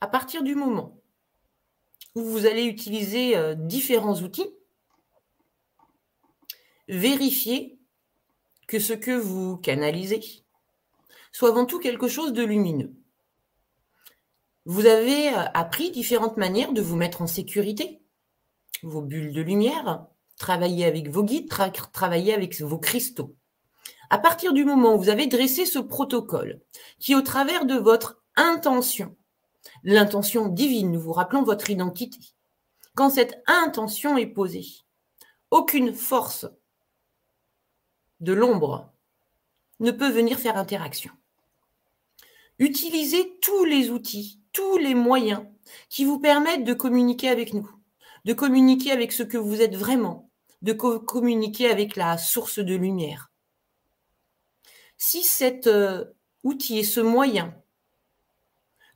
À partir du moment où vous allez utiliser euh, différents outils, vérifiez que ce que vous canalisez soit avant tout quelque chose de lumineux. Vous avez euh, appris différentes manières de vous mettre en sécurité, vos bulles de lumière, travailler avec vos guides, travailler avec vos cristaux. À partir du moment où vous avez dressé ce protocole, qui au travers de votre intention, l'intention divine, nous vous rappelons votre identité, quand cette intention est posée, aucune force de l'ombre ne peut venir faire interaction. Utilisez tous les outils, tous les moyens qui vous permettent de communiquer avec nous, de communiquer avec ce que vous êtes vraiment, de communiquer avec la source de lumière. Si cet euh, outil et ce moyen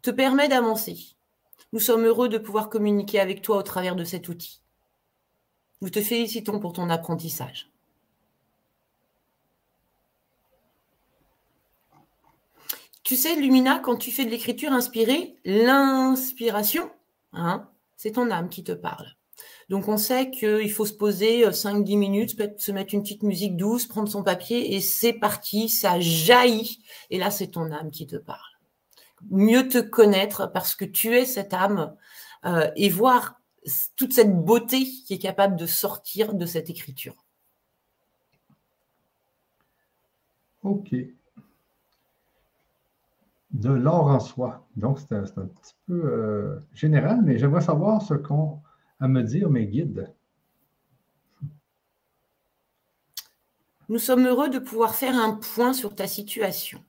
te permet d'avancer, nous sommes heureux de pouvoir communiquer avec toi au travers de cet outil. Nous te félicitons pour ton apprentissage. Tu sais, Lumina, quand tu fais de l'écriture inspirée, l'inspiration, hein, c'est ton âme qui te parle. Donc on sait qu'il faut se poser 5-10 euh, minutes, se mettre une petite musique douce, prendre son papier et c'est parti, ça jaillit. Et là, c'est ton âme qui te parle. Mieux te connaître parce que tu es cette âme euh, et voir toute cette beauté qui est capable de sortir de cette écriture. Ok. De l'or en soi. Donc, c'est un, petit peu euh, général, mais j'aimerais savoir ce qu'on à me dire mes guides. Nous sommes heureux de pouvoir faire un point sur ta situation.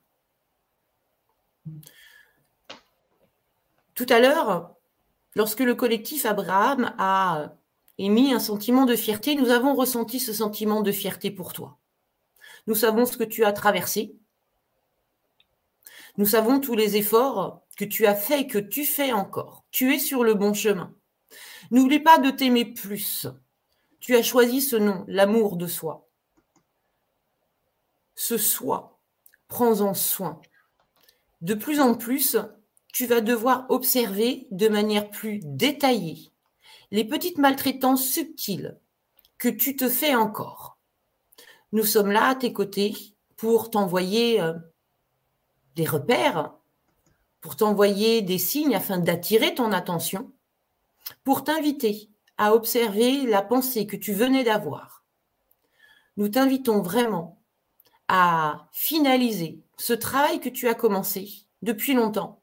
Tout à l'heure, lorsque le collectif Abraham a émis un sentiment de fierté, nous avons ressenti ce sentiment de fierté pour toi. Nous savons ce que tu as traversé. Nous savons tous les efforts que tu as faits et que tu fais encore. Tu es sur le bon chemin. N'oublie pas de t'aimer plus. Tu as choisi ce nom, l'amour de soi. Ce soi, prends-en soin. De plus en plus, tu vas devoir observer de manière plus détaillée les petites maltraitances subtiles que tu te fais encore. Nous sommes là à tes côtés pour t'envoyer euh, repères, pour t'envoyer des signes afin d'attirer ton attention, pour t'inviter à observer la pensée que tu venais d'avoir. Nous t'invitons vraiment à finaliser ce travail que tu as commencé depuis longtemps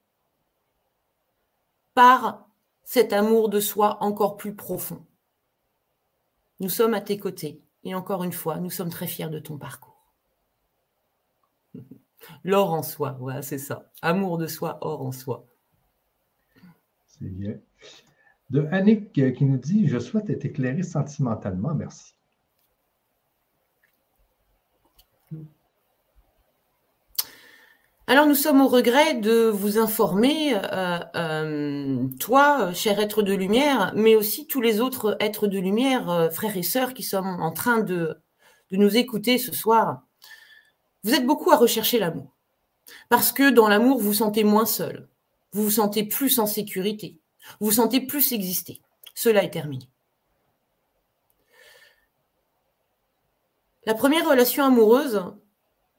par cet amour de soi encore plus profond. Nous sommes à tes côtés et encore une fois, nous sommes très fiers de ton parcours. L'or en soi, voilà, c'est ça. Amour de soi, or en soi. C'est bien. De Annick euh, qui nous dit Je souhaite être éclairé sentimentalement, merci. Alors nous sommes au regret de vous informer, euh, euh, toi, cher être de lumière, mais aussi tous les autres êtres de lumière, frères et sœurs qui sont en train de, de nous écouter ce soir. Vous êtes beaucoup à rechercher l'amour. Parce que dans l'amour, vous vous sentez moins seul. Vous vous sentez plus en sécurité. Vous vous sentez plus exister. Cela est terminé. La première relation amoureuse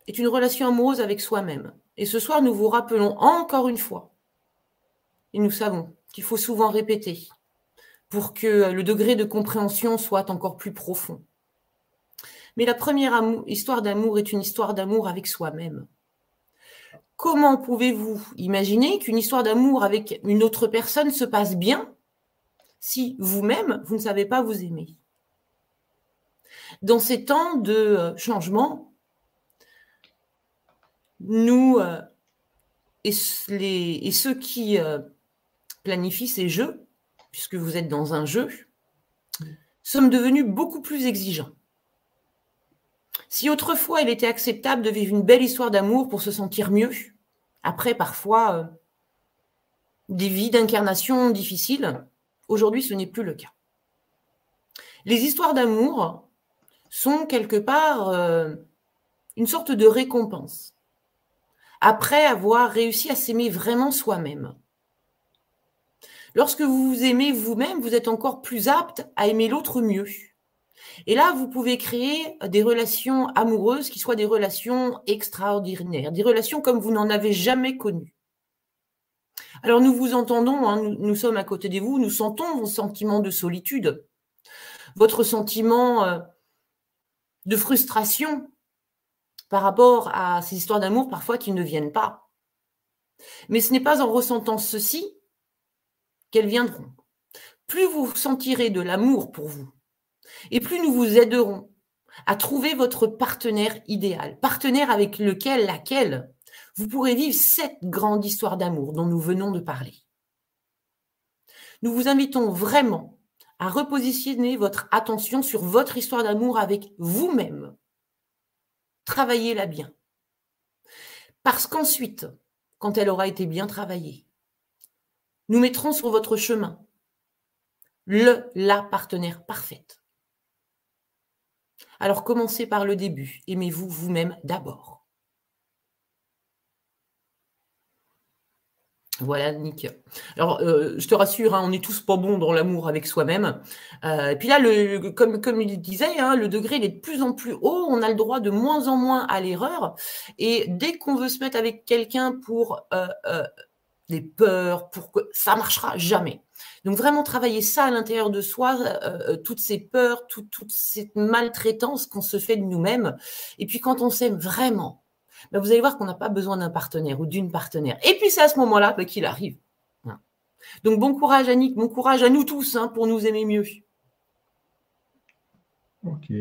est une relation amoureuse avec soi-même. Et ce soir, nous vous rappelons encore une fois, et nous savons qu'il faut souvent répéter pour que le degré de compréhension soit encore plus profond. Mais la première histoire d'amour est une histoire d'amour avec soi-même. Comment pouvez-vous imaginer qu'une histoire d'amour avec une autre personne se passe bien si vous-même, vous ne savez pas vous aimer? Dans ces temps de euh, changement, nous euh, et, ceux qui euh, planifient ces jeux, puisque vous êtes dans un jeu, sommes devenus beaucoup plus exigeants. Si autrefois il était acceptable de vivre une belle histoire d'amour pour se sentir mieux, après parfois euh, des vies d'incarnation difficiles, aujourd'hui ce n'est plus le cas. Les histoires d'amour sont quelque part euh, une sorte de récompense après avoir réussi à s'aimer vraiment soi-même. Lorsque vous vous aimez vous-même, vous êtes encore plus apte à aimer l'autre mieux. Et là, vous pouvez créer des relations amoureuses qui soient des relations extraordinaires, des relations comme vous n'en avez jamais connues. Alors nous vous entendons, hein, nous, sommes à côté de vous, nous sentons vos sentiments de solitude, votre sentiment euh, de frustration par rapport à ces histoires d'amour parfois qui ne viennent pas. Mais ce n'est pas en ressentant ceci qu'elles viendront. Plus vous sentirez de l'amour pour vous, et plus nous vous aiderons à trouver votre partenaire idéal, partenaire avec lequel, laquelle, vous pourrez vivre cette grande histoire d'amour dont nous venons de parler. Nous vous invitons vraiment à repositionner votre attention sur votre histoire d'amour avec vous-même. Travaillez-la bien. Parce qu'ensuite, quand elle aura été bien travaillée, nous mettrons sur votre chemin le, la partenaire parfaite. Alors commencez par le début. Aimez-vous vous-même d'abord. Voilà, Nick. Alors, euh, je te rassure, hein, on est tous pas bons dans l'amour avec soi-même. Euh, et puis là, comme, comme il disait, hein, le degré il est de plus en plus haut. On a le droit de moins en moins à l'erreur. Et dès qu'on veut se mettre avec quelqu'un pour euh, des peurs, pour que ça marchera jamais. Donc vraiment travailler ça à l'intérieur de soi, euh, euh, toutes ces peurs, toute cette maltraitance qu'on se fait de nous-mêmes. Et puis quand on s'aime vraiment, ben, vous allez voir qu'on n'a pas besoin d'un partenaire ou d'une partenaire. Et puis c'est à ce moment-là ben, qu'il arrive. Donc bon courage Annick, bon courage à nous tous hein, pour nous aimer mieux. Ok.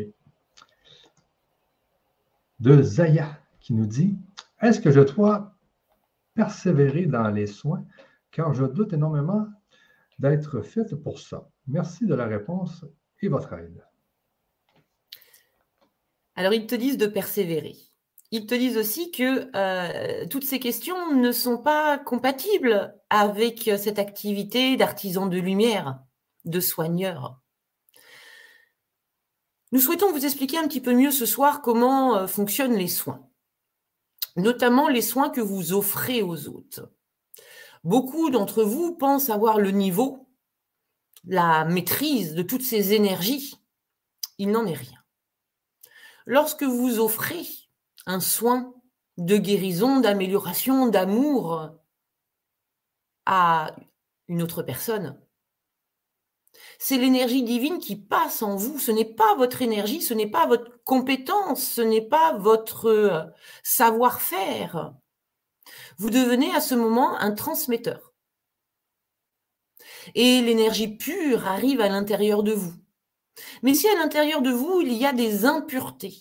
De Zaya qui nous dit Est-ce que je dois persévérer dans les soins? Car je doute énormément d'être faite pour ça. Merci de la réponse et votre aide. Alors, ils te disent de persévérer. Ils te disent aussi que euh, toutes ces questions ne sont pas compatibles avec cette activité d'artisan de lumière, de soigneur. Nous souhaitons vous expliquer un petit peu mieux ce soir comment euh, fonctionnent les soins, notamment les soins que vous offrez aux autres. Beaucoup d'entre vous pensent avoir le niveau, la maîtrise de toutes ces énergies. Il n'en est rien. Lorsque vous offrez un soin de guérison, d'amélioration, d'amour à une autre personne, c'est l'énergie divine qui passe en vous. Ce n'est pas votre énergie, ce n'est pas votre compétence, ce n'est pas votre euh, savoir-faire. Vous devenez à ce moment un transmetteur. Et l'énergie pure arrive à l'intérieur de vous. Mais si à l'intérieur de vous, il y a des impuretés,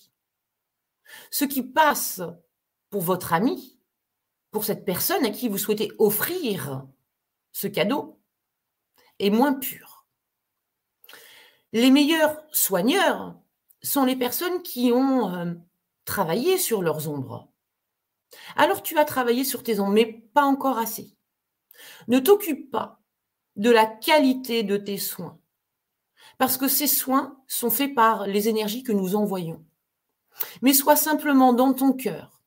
ce qui passe pour votre ami, pour cette personne à qui vous souhaitez offrir ce cadeau, est moins pur. Les meilleurs soigneurs sont les personnes qui ont euh, travaillé sur leurs ombres. Alors tu as travaillé sur tes ombres, mais pas encore assez. Ne t'occupe pas de la qualité de tes soins, parce que ces soins sont faits par les énergies que nous envoyons. Mais sois simplement dans ton cœur,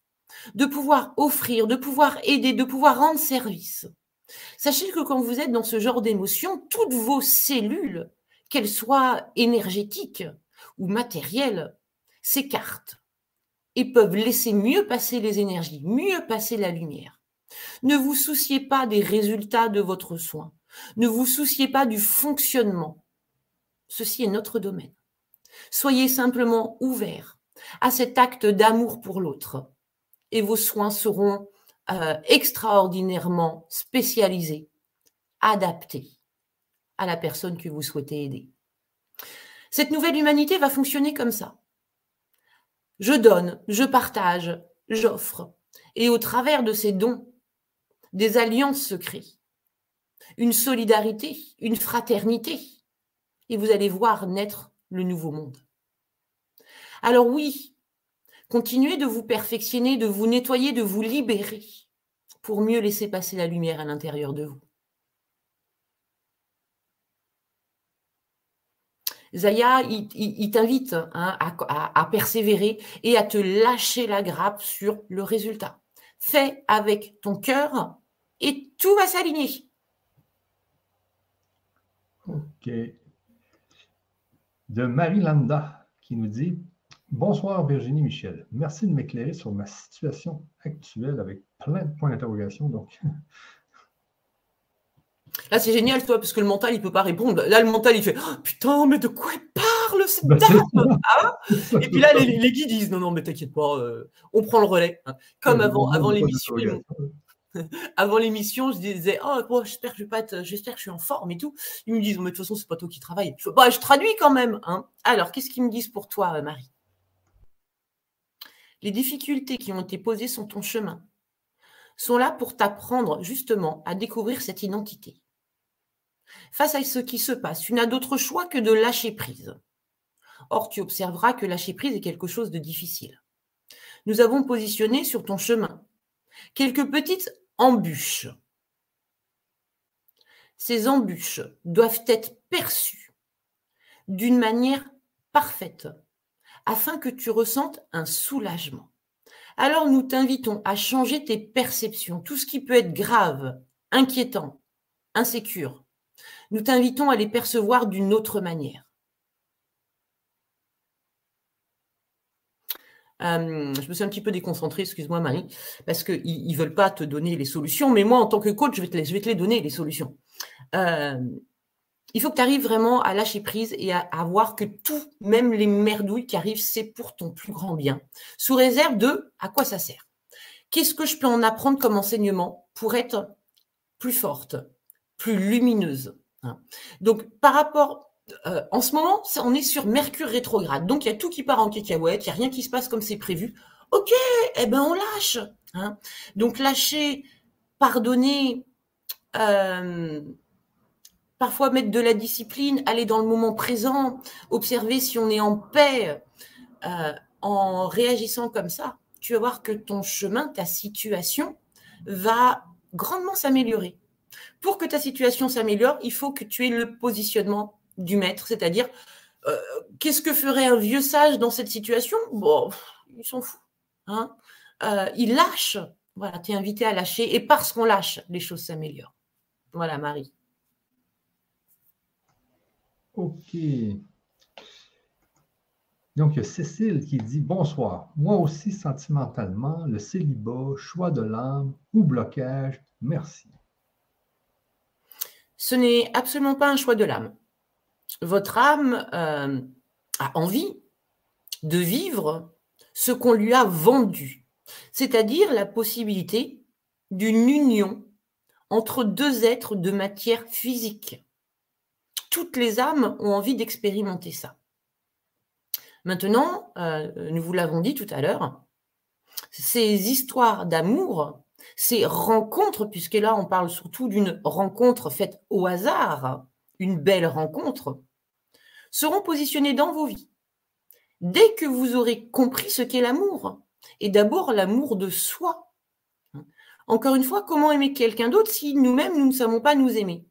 de pouvoir offrir, de pouvoir aider, de pouvoir rendre service. Sachez que quand vous êtes dans ce genre d'émotion, toutes vos cellules, qu'elles soient énergétiques ou matérielles, s'écartent et peuvent laisser mieux passer les énergies, mieux passer la lumière. Ne vous souciez pas des résultats de votre soin. Ne vous souciez pas du fonctionnement. Ceci est notre domaine. Soyez simplement ouverts à cet acte d'amour pour l'autre et vos soins seront euh, extraordinairement spécialisés, adaptés à la personne que vous souhaitez aider. Cette nouvelle humanité va fonctionner comme ça. Je donne, je partage, j'offre. Et au travers de ces dons, des alliances se créent. Une solidarité, une fraternité. Et vous allez voir naître le nouveau monde. Alors oui, continuez de vous perfectionner, de vous nettoyer, de vous libérer pour mieux laisser passer la lumière à l'intérieur de vous. Zaya, il, t'invite hein, à, persévérer et à te lâcher la grappe sur le résultat. Fais avec ton cœur et tout va s'aligner. OK. De Marie-Landa qui nous dit Bonsoir Virginie Michel. Merci de m'éclairer sur ma situation actuelle avec plein de points d'interrogation. Donc, Là, c'est génial, toi, parce que le mental, il ne peut pas répondre. Là, le mental, il fait oh, Putain, mais de quoi elle parle, cette bah, dame hein Et puis là, les, guides disent Non, non, mais t'inquiète pas, euh, on prend le relais. Hein. Comme avant, avant l'émission. (laughs) avant l'émission, je disais Oh, j'espère que je vais pas être, j'espère que je suis en forme et tout. Ils me disent Mais de toute façon, c'est pas toi qui travaille. Je, bah, je traduis quand même. Hein. Alors, qu'est-ce qu'ils me disent pour toi, euh, Marie? Les difficultés qui ont été posées sur ton chemin sont là pour t'apprendre justement à découvrir cette identité. Face à ce qui se passe, tu n'as d'autre choix que de lâcher prise. Or, tu observeras que lâcher prise est quelque chose de difficile. Nous avons positionné sur ton chemin quelques petites embûches. Ces embûches doivent être perçues d'une manière parfaite afin que tu ressentes un soulagement alors nous t'invitons à changer tes perceptions, tout ce qui peut être grave, inquiétant, insécure. Nous t'invitons à les percevoir d'une autre manière. Euh, je me suis un petit peu déconcentrée, excuse-moi Marie, parce qu'ils ne veulent pas te donner les solutions, mais moi en tant que coach, je vais te, les donner, les solutions. Euh, il faut que tu arrives vraiment à lâcher prise et à, voir que tout, même les merdouilles qui arrivent, c'est pour ton plus grand bien. Sous réserve de à quoi ça sert. Qu'est-ce que je peux en apprendre comme enseignement pour être plus forte, plus lumineuse? Donc, par rapport, euh, en ce moment, on est sur Mercure rétrograde. Donc, il y a tout qui part en cacahuète, il n'y a rien qui se passe comme c'est prévu. Ok, eh ben on lâche. Hein Donc, lâcher, pardonner, euh, parfois mettre de la discipline, aller dans le moment présent, observer si on est en paix euh, en réagissant comme ça, tu vas voir que ton chemin, ta situation va grandement s'améliorer. Pour que ta situation s'améliore, il faut que tu aies le positionnement du maître, c'est-à-dire euh, qu'est-ce que ferait un vieux sage dans cette situation? Bon, il s'en fout. Hein euh, il lâche Voilà, tu es invité à lâcher. Et parce qu'on lâche, les choses s'améliorent. Voilà, Marie. OK. Donc, il y a Cécile qui dit Bonsoir. Moi aussi, sentimentalement, le célibat, choix de l'âme ou blocage, merci. Ce n'est absolument pas un choix de l'âme. Votre âme euh, a envie de vivre ce qu'on lui a vendu, c'est-à-dire la possibilité d'une union entre deux êtres de matière physique. Toutes les âmes ont envie d'expérimenter ça. Maintenant, euh, nous vous l'avons dit tout à l'heure, ces histoires d'amour, ces rencontres, puisque là on parle surtout d'une rencontre faite au hasard, une belle rencontre, seront positionnées dans vos vies. Dès que vous aurez compris ce qu'est l'amour, et d'abord l'amour de soi. Encore une fois, comment aimer quelqu'un d'autre si nous-mêmes, nous ne savons pas nous aimer?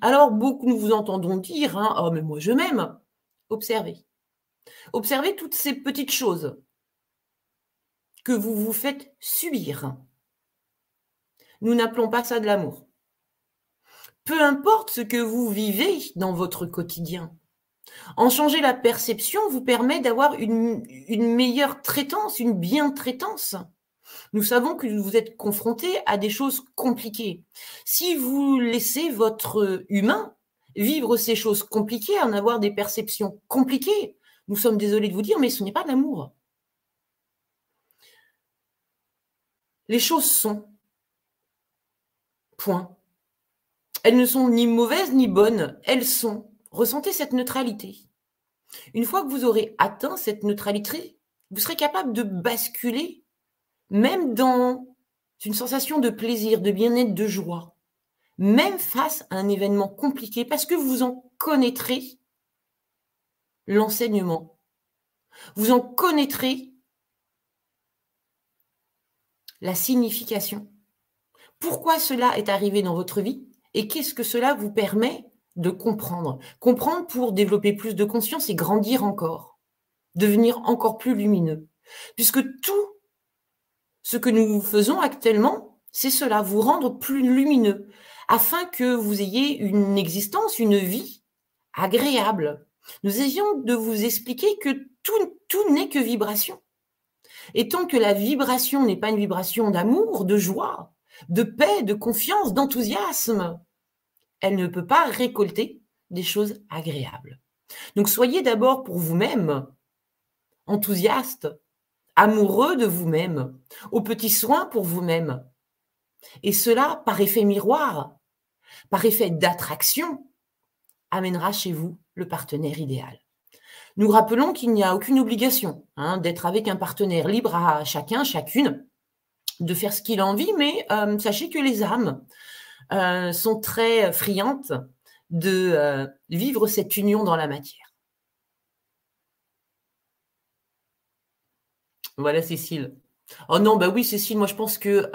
Alors, beaucoup nous vous entendons dire, hein, oh mais moi je m'aime. Observez. Observez toutes ces petites choses que vous vous faites subir. Nous n'appelons pas ça de l'amour. Peu importe ce que vous vivez dans votre quotidien, en changer la perception vous permet d'avoir une, meilleure traitance, une bien-traitance. Nous savons que vous êtes confronté à des choses compliquées. Si vous laissez votre humain vivre ces choses compliquées, en avoir des perceptions compliquées, nous sommes désolés de vous dire, mais ce n'est pas de l'amour. Les choses sont. Point. Elles ne sont ni mauvaises ni bonnes, elles sont. Ressentez cette neutralité. Une fois que vous aurez atteint cette neutralité, vous serez capable de basculer même dans une sensation de plaisir, de bien-être, de joie, même face à un événement compliqué, parce que vous en connaîtrez l'enseignement. Vous en connaîtrez la signification. Pourquoi cela est arrivé dans votre vie et qu'est-ce que cela vous permet de comprendre. Comprendre pour développer plus de conscience et grandir encore, devenir encore plus lumineux. Puisque tout ce que nous faisons actuellement, c'est cela, vous rendre plus lumineux, afin que vous ayez une existence, une vie agréable. Nous essayons de vous expliquer que tout, tout n'est que vibration. Et tant que la vibration n'est pas une vibration d'amour, de joie, de paix, de confiance, d'enthousiasme, elle ne peut pas récolter des choses agréables. Donc soyez d'abord pour vous-même enthousiaste, amoureux de vous-même, aux petits soins pour vous-même. Et cela, par effet miroir, par effet d'attraction, amènera chez vous le partenaire idéal. Nous rappelons qu'il n'y a aucune obligation hein, d'être avec un partenaire libre à chacun, chacune, de faire ce qu'il a envie, mais euh, sachez que les âmes euh, sont très friantes de euh, vivre cette union dans la matière. Voilà, Cécile. Oh non, bah oui, Cécile, moi je pense que.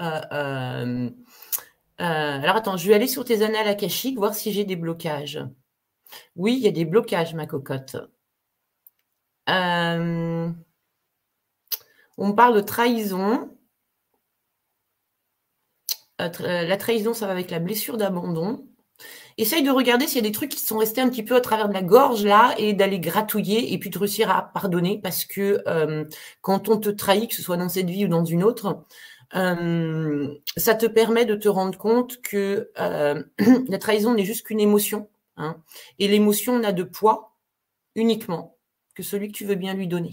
Alors attends, je vais aller sur tes annales akashiques, voir si j'ai des blocages. Oui, il y a des blocages, ma cocotte. on parle de trahison. Euh, euh, la trahison, ça va avec la blessure d'abandon. Essaye de regarder s'il y a des trucs qui sont restés un petit peu à travers de la gorge là et d'aller gratouiller et puis de réussir à pardonner parce que euh, quand on te trahit, que ce soit dans cette vie ou dans une autre, ça te permet de te rendre compte que (clears throat) la trahison n'est juste qu'une émotion. Hein, et l'émotion n'a de poids uniquement que celui que tu veux bien lui donner.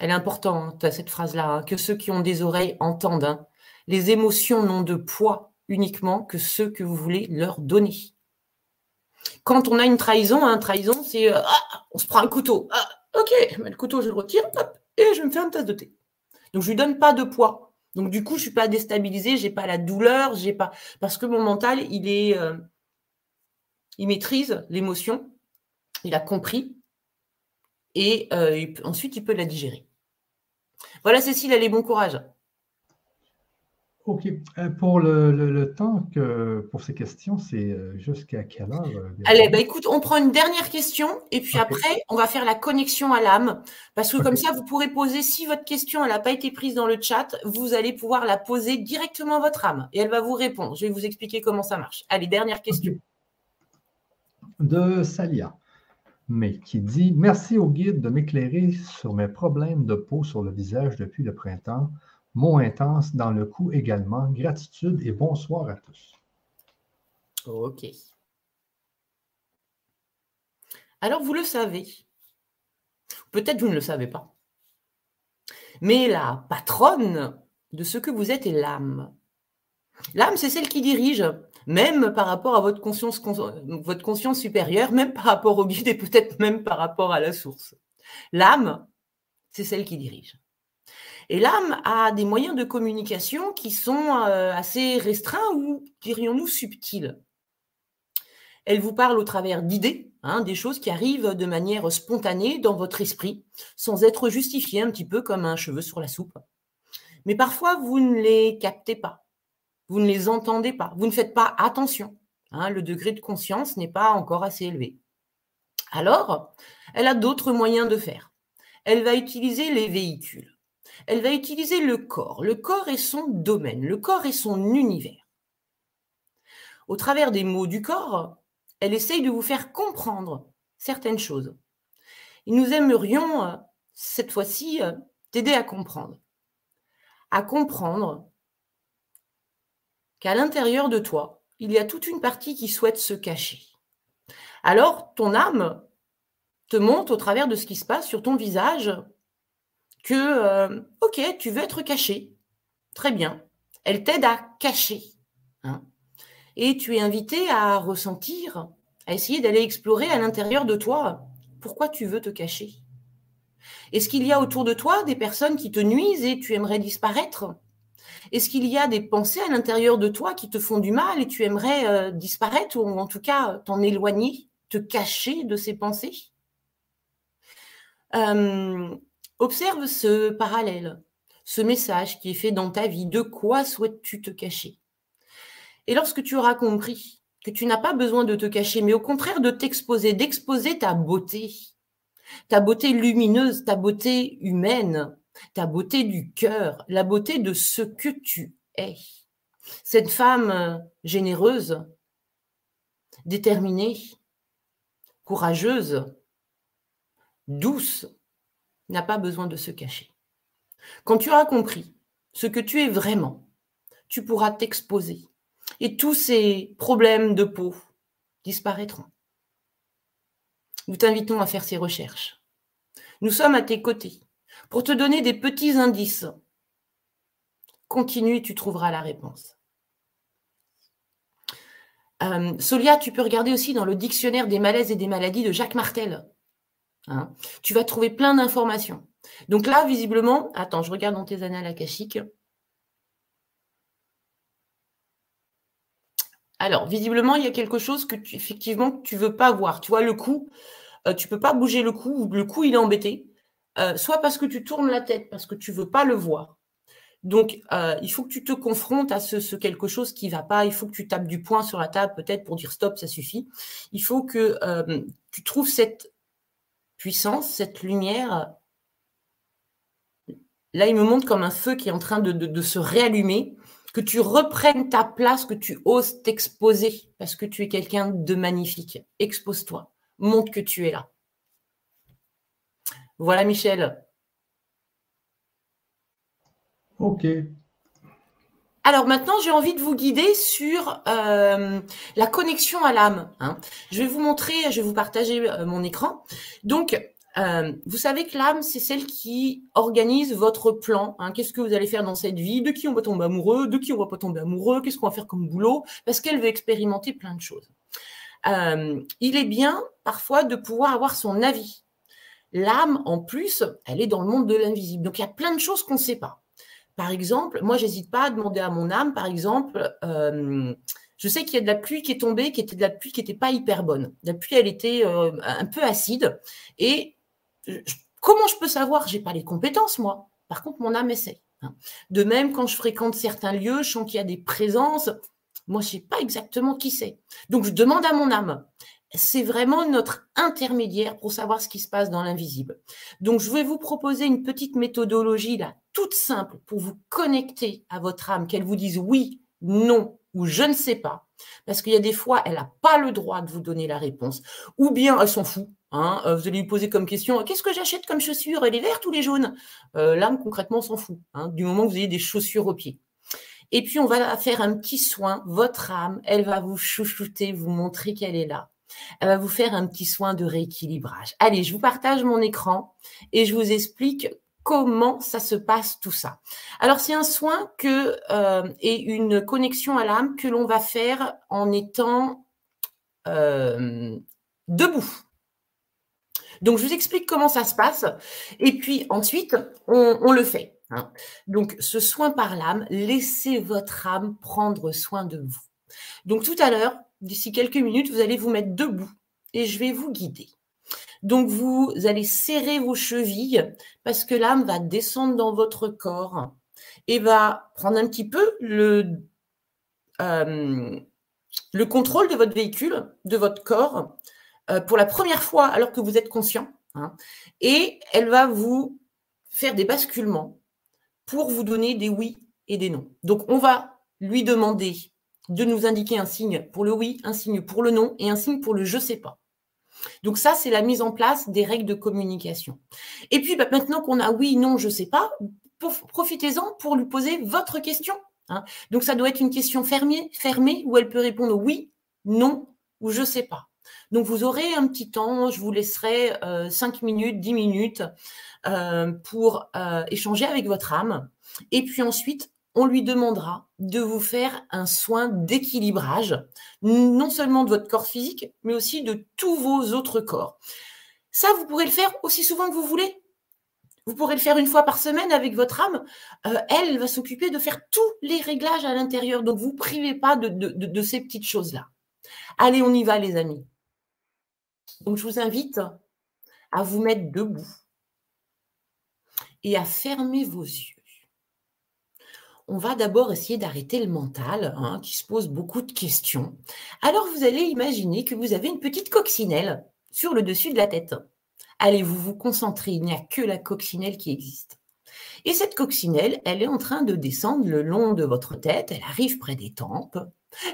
Elle est importante, hein, cette phrase-là, hein, que ceux qui ont des oreilles entendent les émotions n'ont de poids uniquement que ceux que vous voulez leur donner. Quand on a une trahison, un trahison, c'est euh, ah, on se prend un couteau. Ah, ok, le couteau, je le retire, et je me fais une tasse de thé. Donc je lui donne pas de poids. Donc du coup, je suis pas déstabilisée, j'ai pas la douleur, j'ai pas parce que mon mental, il est, euh, il maîtrise l'émotion, il a compris, et euh, ensuite il peut la digérer. Voilà, Cécile, allez, bon courage. OK. Euh, pour le, temps que pour ces questions, c'est euh, jusqu'à quelle heure? Euh, Allez, bah écoute, on prend une dernière question et puis après, on va faire la connexion à l'âme. Parce que comme ça, vous pourrez poser, si votre question n'a pas été prise dans le chat, vous allez pouvoir la poser directement à votre âme et elle va vous répondre. Je vais vous expliquer comment ça marche. Allez, dernière question. De Salia, mais qui dit Merci au guide de m'éclairer sur mes problèmes de peau sur le visage depuis le printemps. Mot intense dans le coup également. Gratitude et bonsoir à tous. OK. Alors, vous le savez. Peut-être vous ne le savez pas. Mais la patronne de ce que vous êtes est l'âme. L'âme, c'est celle qui dirige, même par rapport à votre conscience, votre conscience supérieure, même par rapport au guide et peut-être même par rapport à la source. L'âme, c'est celle qui dirige. Et l'âme a des moyens de communication qui sont euh, assez restreints ou, dirions-nous, subtils. Elle vous parle au travers d'idées, hein, des choses qui arrivent de manière spontanée dans votre esprit, sans être justifiées un petit peu comme un cheveu sur la soupe. Mais parfois, vous ne les captez pas, vous ne les entendez pas, vous ne faites pas attention. Hein, le degré de conscience n'est pas encore assez élevé. Alors, elle a d'autres moyens de faire. Elle va utiliser les véhicules elle va utiliser le corps. Le corps est son domaine, le corps est son univers. Au travers des mots du corps, elle essaye de vous faire comprendre certaines choses. Et nous aimerions, euh, cette fois-ci, euh, t'aider à comprendre. À comprendre qu'à l'intérieur de toi, il y a toute une partie qui souhaite se cacher. Alors, ton âme te montre au travers de ce qui se passe sur ton visage que, euh, ok, tu veux être caché. Très bien. Elle t'aide à cacher. Hein. Et tu es invité à ressentir, à essayer d'aller explorer à l'intérieur de toi pourquoi tu veux te cacher. Est-ce qu'il y a autour de toi des personnes qui te nuisent et tu aimerais disparaître? Est-ce qu'il y a des pensées à l'intérieur de toi qui te font du mal et tu aimerais euh, disparaître ou en tout cas t'en éloigner, te cacher de ces pensées? Euh, Observe ce parallèle, ce message qui est fait dans ta vie. De quoi souhaites-tu te cacher? Et lorsque tu auras compris que tu n'as pas besoin de te cacher, mais au contraire de t'exposer, d'exposer ta beauté, ta beauté lumineuse, ta beauté humaine, ta beauté du cœur, la beauté de ce que tu es. Cette femme généreuse, déterminée, courageuse, douce, n'a pas besoin de se cacher. Quand tu auras compris ce que tu es vraiment, tu pourras t'exposer et tous ces problèmes de peau disparaîtront. Nous t'invitons à faire ces recherches. Nous sommes à tes côtés pour te donner des petits indices. Continue, tu trouveras la réponse. Euh, Solia, tu peux regarder aussi dans le dictionnaire des malaises et des maladies de Jacques Martel. Hein. Tu vas trouver plein d'informations. Donc là, visiblement, attends, je regarde dans tes annales akashiques. Alors, visiblement, il y a quelque chose que tu, effectivement, tu veux pas voir. Tu vois, le cou, tu euh, tu peux pas bouger le cou, le cou, il est embêté. Euh, soit parce que tu tournes la tête, parce que tu veux pas le voir. Donc, euh, il faut que tu te confrontes à ce, quelque chose qui va pas. Il faut que tu tapes du poing sur la table, peut-être pour dire stop, ça suffit. Il faut que tu trouves cette puissance, cette lumière, là, il me montre comme un feu qui est en train de, se réallumer, que tu reprennes ta place, que tu oses t'exposer, parce que tu es quelqu'un de magnifique. Expose-toi, montre que tu es là. Voilà, Michel. Ok, alors maintenant, j'ai envie de vous guider sur euh, la connexion à l'âme. Hein. Je vais vous montrer, je vais vous partager euh, mon écran. Donc, euh, vous savez que l'âme, c'est celle qui organise votre plan. Hein. Qu'est-ce que vous allez faire dans cette vie? De qui on va tomber amoureux? De qui on va pas tomber amoureux? Qu'est-ce qu'on va faire comme boulot? Parce qu'elle veut expérimenter plein de choses. il est bien parfois de pouvoir avoir son avis. L'âme, en plus, elle est dans le monde de l'invisible. Donc, il y a plein de choses qu'on ne sait pas. Par exemple, moi, j'hésite pas à demander à mon âme, par exemple, euh, je sais qu'il y a de la pluie qui est tombée, qui était de la pluie qui n'était pas hyper bonne. La pluie, elle était euh, un peu acide. Et comment je peux savoir? J'ai pas les compétences, moi. Par contre, mon âme essaie. Hein. De même, quand je fréquente certains lieux, je sens qu'il y a des présences. Moi, je ne sais pas exactement qui c'est. Donc, je demande à mon âme. C'est vraiment notre intermédiaire pour savoir ce qui se passe dans l'invisible. Donc, je vais vous proposer une petite méthodologie là, toute simple pour vous connecter à votre âme, qu'elle vous dise oui, non ou je ne sais pas. Parce qu'il y a des fois, elle n'a pas le droit de vous donner la réponse. Ou bien elle s'en fout. Hein. Euh, vous allez lui poser comme question qu'est-ce que j'achète comme chaussures? Les vertes ou les jaunes euh, L'âme, concrètement, s'en fout. Hein, du moment que vous ayez des chaussures aux pieds. Et puis, on va faire un petit soin. Votre âme, elle va vous chouchouter, vous montrer qu'elle est là. Elle va vous faire un petit soin de rééquilibrage. Allez, je vous partage mon écran et je vous explique comment ça se passe tout ça. Alors c'est un soin euh, et une connexion à l'âme que l'on va faire en étant euh, debout. Donc, je vous explique comment ça se passe. Et puis ensuite, on, le fait. Hein. Donc, ce soin par l'âme, laissez votre âme prendre soin de vous. Donc, tout à l'heure, d'ici quelques minutes, vous allez vous mettre debout et je vais vous guider. Donc, vous allez serrer vos chevilles parce que l'âme va descendre dans votre corps et va prendre un petit peu le, euh, le contrôle de votre véhicule, de votre corps, euh, pour la première fois alors que vous êtes conscient. Hein, et elle va vous faire des basculements pour vous donner des oui et des non. Donc, on va lui demander de nous indiquer un signe pour le oui, un signe pour le non et un signe pour le je sais pas. Donc ça, c'est la mise en place des règles de communication. Et puis bah, maintenant qu'on a oui, non, je sais pas, profitez-en pour lui poser votre question. Hein. Donc ça doit être une question fermée, fermée où elle peut répondre oui, non ou je sais pas. Donc, vous aurez un petit temps, je vous laisserai 5 euh, minutes, 10 minutes euh, pour euh, échanger avec votre âme. Et puis ensuite, on lui demandera de vous faire un soin d'équilibrage, non seulement de votre corps physique, mais aussi de tous vos autres corps. Ça, vous pourrez le faire aussi souvent que vous voulez. Vous pourrez le faire une fois par semaine avec votre âme. elle va s'occuper de faire tous les réglages à l'intérieur. Donc, vous ne privez pas de ces petites choses-là. Allez, on y va, les amis. Donc, je vous invite à vous mettre debout et à fermer vos yeux. On va d'abord essayer d'arrêter le mental hein, qui se pose beaucoup de questions. Alors, vous allez imaginer que vous avez une petite coccinelle sur le dessus de la tête. Allez, vous vous concentrer, il n'y a que la coccinelle qui existe. Et cette coccinelle, elle est en train de descendre le long de votre tête, elle arrive près des tempes,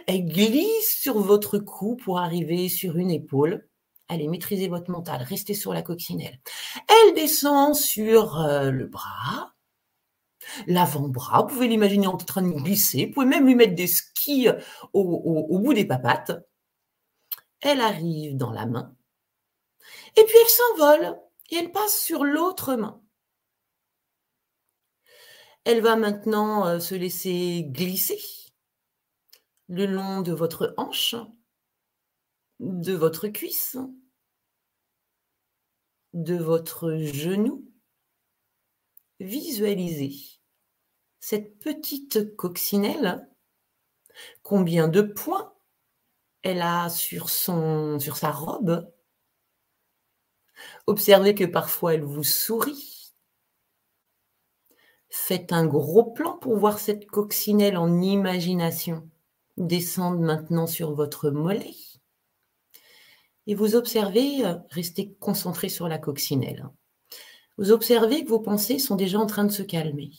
elle glisse sur votre cou pour arriver sur une épaule, Allez, maîtrisez votre mental, restez sur la coccinelle. Elle descend sur euh, le bras, l'avant-bras. Vous pouvez l'imaginer en train de glisser. Vous pouvez même lui mettre des skis au, au bout des papates. Elle arrive dans la main. Et puis elle s'envole et elle passe sur l'autre main. Elle va maintenant euh, se laisser glisser le long de votre hanche, de votre cuisse, de votre genou. Visualisez cette petite coccinelle, combien de points elle a sur, sur sa robe? Observez que parfois elle vous sourit. Faites un gros plan pour voir cette coccinelle en imagination descendre maintenant sur votre mollet et vous observez, euh, restez concentré sur la coccinelle. Vous observez que vos pensées sont déjà en train de se calmer,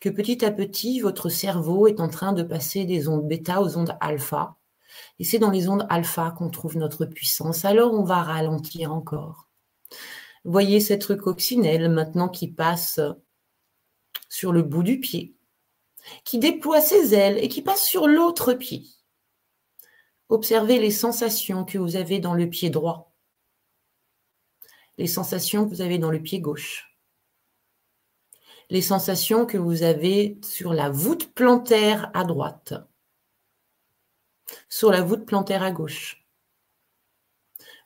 que petit à petit, votre cerveau est en train de passer des ondes bêta aux ondes alpha. Et c'est dans les ondes alpha qu'on trouve notre puissance. Alors on va ralentir encore. Voyez cette coccinelle maintenant qui passe sur le bout du pied, qui déploie ses ailes et qui passe sur l'autre pied. Observez les sensations que vous avez dans le pied droit, les sensations que vous avez dans le pied gauche, les sensations que vous avez sur la voûte plantaire à droite, sur la voûte plantaire à gauche.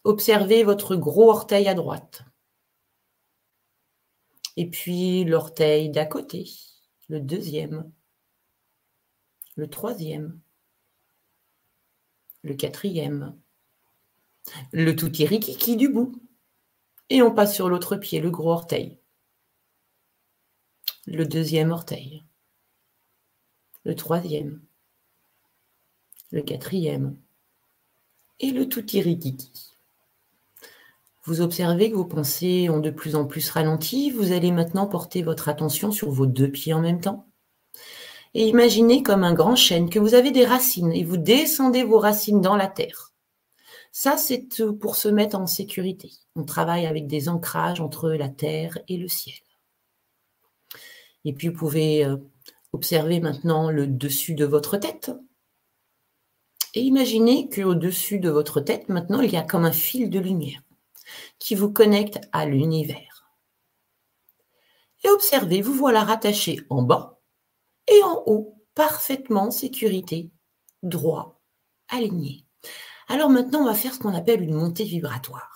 Observez votre gros orteil à droite. Et puis l'orteil d'à côté, le deuxième, le troisième, le quatrième, le tout qui du bout. Et on passe sur l'autre pied, le gros orteil. Le deuxième orteil, le troisième, le quatrième et le tout irikiki. Vous observez que vos pensées ont de plus en plus ralenti. Vous allez maintenant porter votre attention sur vos deux pieds en même temps. Et imaginez comme un grand chêne que vous avez des racines et vous descendez vos racines dans la terre. Ça, c'est pour se mettre en sécurité. On travaille avec des ancrages entre la terre et le ciel. Et puis, vous pouvez euh, observer maintenant le dessus de votre tête. Et imaginez qu'au-dessus de votre tête, maintenant, il y a comme un fil de lumière qui vous connecte à l'univers. Et observez, vous voilà rattaché en bas et en haut, parfaitement sécurité, droit, aligné. Alors maintenant, on va faire ce qu'on appelle une montée vibratoire.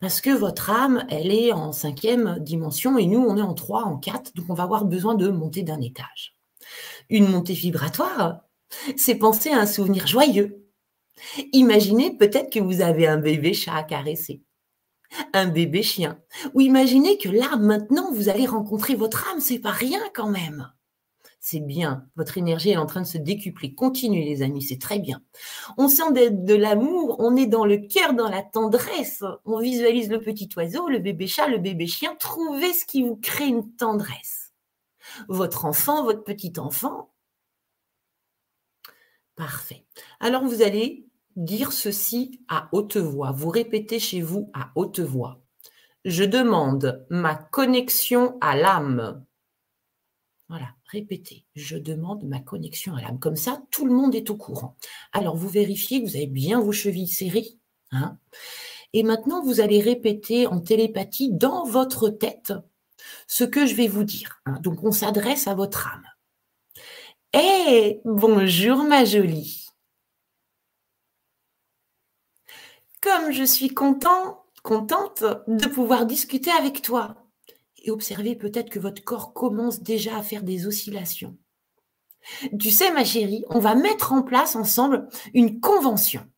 Parce que votre âme, elle est en cinquième dimension et nous, on est en trois, en quatre, donc on va avoir besoin de monter d'un étage. Une montée vibratoire, c'est penser à un souvenir joyeux. Imaginez peut-être que vous avez un bébé chat à caresser un bébé chien. Ou imaginez que là, maintenant, vous allez rencontrer votre âme, c'est pas rien quand même. C'est bien, votre énergie est en train de se décupler. Continuez les amis, c'est très bien. On sent de, l'amour, on est dans le cœur, dans la tendresse. On visualise le petit oiseau, le bébé chat, le bébé chien. Trouvez ce qui vous crée une tendresse. Votre enfant, votre petit enfant. Parfait. Alors vous allez dire ceci à haute voix. Vous répétez chez vous à haute voix. Je demande ma connexion à l'âme. Voilà, répétez. Je demande ma connexion à l'âme. Comme ça, tout le monde est au courant. Alors, vous vérifiez que vous avez bien vos chevilles serrées. Hein Et maintenant, vous allez répéter en télépathie dans votre tête ce que je vais vous dire. Hein. Donc, on s'adresse à votre âme. Eh, bonjour ma jolie. comme je suis content, contente de pouvoir discuter avec toi. Et observez peut-être que votre corps commence déjà à faire des oscillations. Tu sais, ma chérie, on va mettre en place ensemble une convention.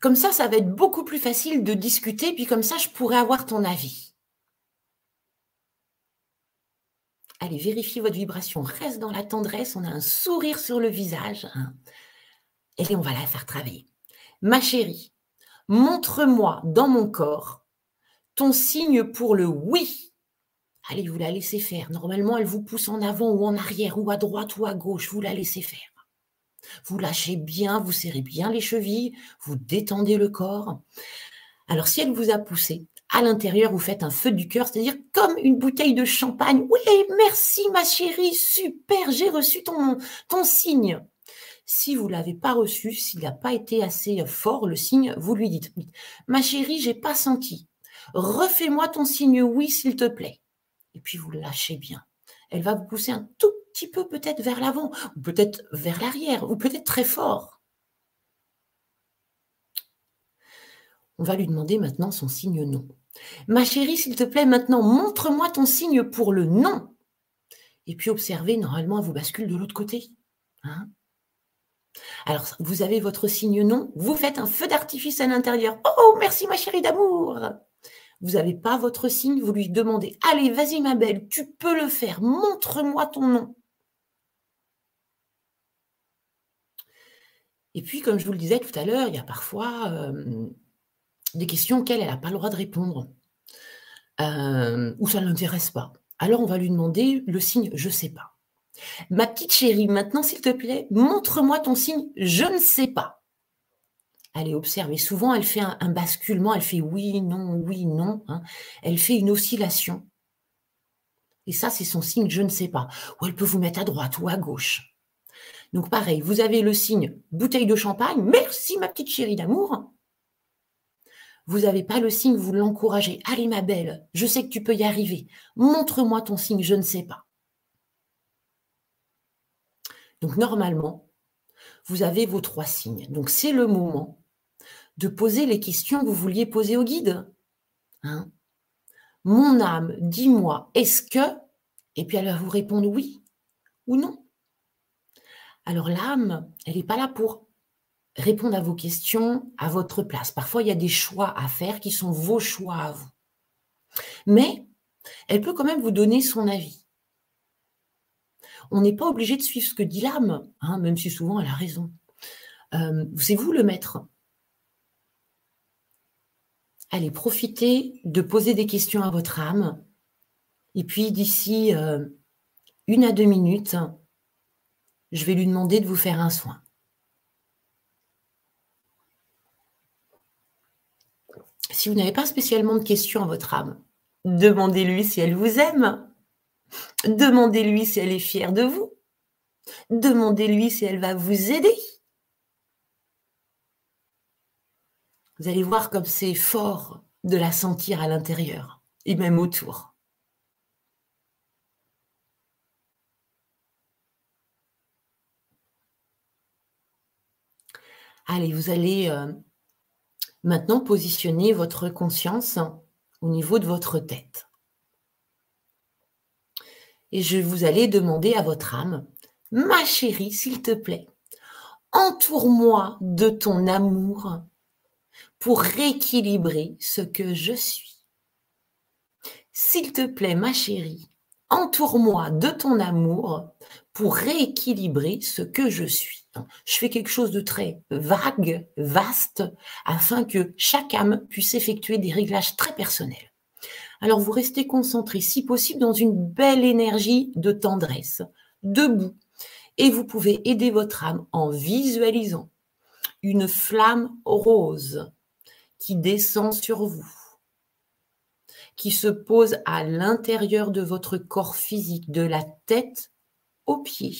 Comme ça, ça va être beaucoup plus facile de discuter, puis comme ça, je pourrais avoir ton avis. Allez, vérifiez votre vibration. Reste dans la tendresse. On a un sourire sur le visage. Hein. Et on va la faire travailler. Ma chérie, montre-moi dans mon corps ton signe pour le oui. Allez, vous la laissez faire. Normalement, elle vous pousse en avant ou en arrière, ou à droite ou à gauche. Vous la laissez faire. Vous lâchez bien, vous serrez bien les chevilles, vous détendez le corps. Alors, si elle vous a poussé, à l'intérieur, vous faites un feu du cœur, c'est-à-dire comme une bouteille de champagne. Oui, merci ma chérie, super, j'ai reçu ton, ton signe. Si vous l'avez pas reçu, s'il n'a pas été assez fort, le signe, vous lui dites, ma chérie, j'ai pas senti. Refais-moi ton signe oui, s'il te plaît. Et puis vous lâchez bien. Elle va vous pousser un tout petit peu peut-être vers l'avant, ou peut-être vers l'arrière, ou peut-être très fort. On va lui demander maintenant son signe non. Ma chérie, s'il te plaît, maintenant, montre-moi ton signe pour le non. Et puis observez, normalement, elle vous bascule de l'autre côté. Hein. Alors, vous avez votre signe non, vous faites un feu d'artifice à l'intérieur. Oh, merci ma chérie d'amour. Vous n'avez pas votre signe, vous lui demandez, allez, vas-y ma belle, tu peux le faire, montre-moi ton nom. Et puis, comme je vous le disais tout à l'heure, il y a parfois euh, des questions auxquelles elle n'a pas le droit de répondre, euh, ou ça ne l'intéresse pas. Alors on va lui demander le signe je ne sais pas. Ma petite chérie, maintenant s'il te plaît, montre-moi ton signe je ne sais pas. Allez, observez. Souvent, elle fait un, basculement, elle fait oui, non, oui, non. Hein. Elle fait une oscillation. Et ça, c'est son signe je ne sais pas. Ou elle peut vous mettre à droite ou à gauche. Donc pareil, vous avez le signe bouteille de champagne. Merci ma petite chérie d'amour. Vous n'avez pas le signe, vous l'encouragez. Allez ma belle, je sais que tu peux y arriver. Montre-moi ton signe, je ne sais pas. Donc normalement, vous avez vos trois signes. Donc c'est le moment de poser les questions que vous vouliez poser au guide. Hein Mon âme, dis-moi, est-ce que Et puis elle va vous répondre oui ou non. Alors l'âme, elle n'est pas là pour répondre à vos questions à votre place. Parfois, il y a des choix à faire qui sont vos choix à vous. Mais elle peut quand même vous donner son avis. On n'est pas obligé de suivre ce que dit l'âme, hein, même si souvent elle a raison. Euh, c'est vous le maître. Allez, profitez de poser des questions à votre âme. Et puis d'ici euh, une à deux minutes, je vais lui demander de vous faire un soin. Si vous n'avez pas spécialement de questions à votre âme, demandez-lui si elle vous aime. Demandez-lui si elle est fière de vous. Demandez-lui si elle va vous aider. Vous allez voir comme c'est fort de la sentir à l'intérieur et même autour. Allez, vous allez euh, maintenant positionner votre conscience au niveau de votre tête. Et je vous allez demander à votre âme, ma chérie, s'il te plaît, entoure-moi de ton amour pour rééquilibrer ce que je suis. S'il te plaît, ma chérie, entoure-moi de ton amour pour rééquilibrer ce que je suis. Je fais quelque chose de très vague, vaste, afin que chaque âme puisse effectuer des réglages très personnels. Alors vous restez concentré, si possible, dans une belle énergie de tendresse, debout, et vous pouvez aider votre âme en visualisant une flamme rose qui descend sur vous, qui se pose à l'intérieur de votre corps physique, de la tête aux pieds,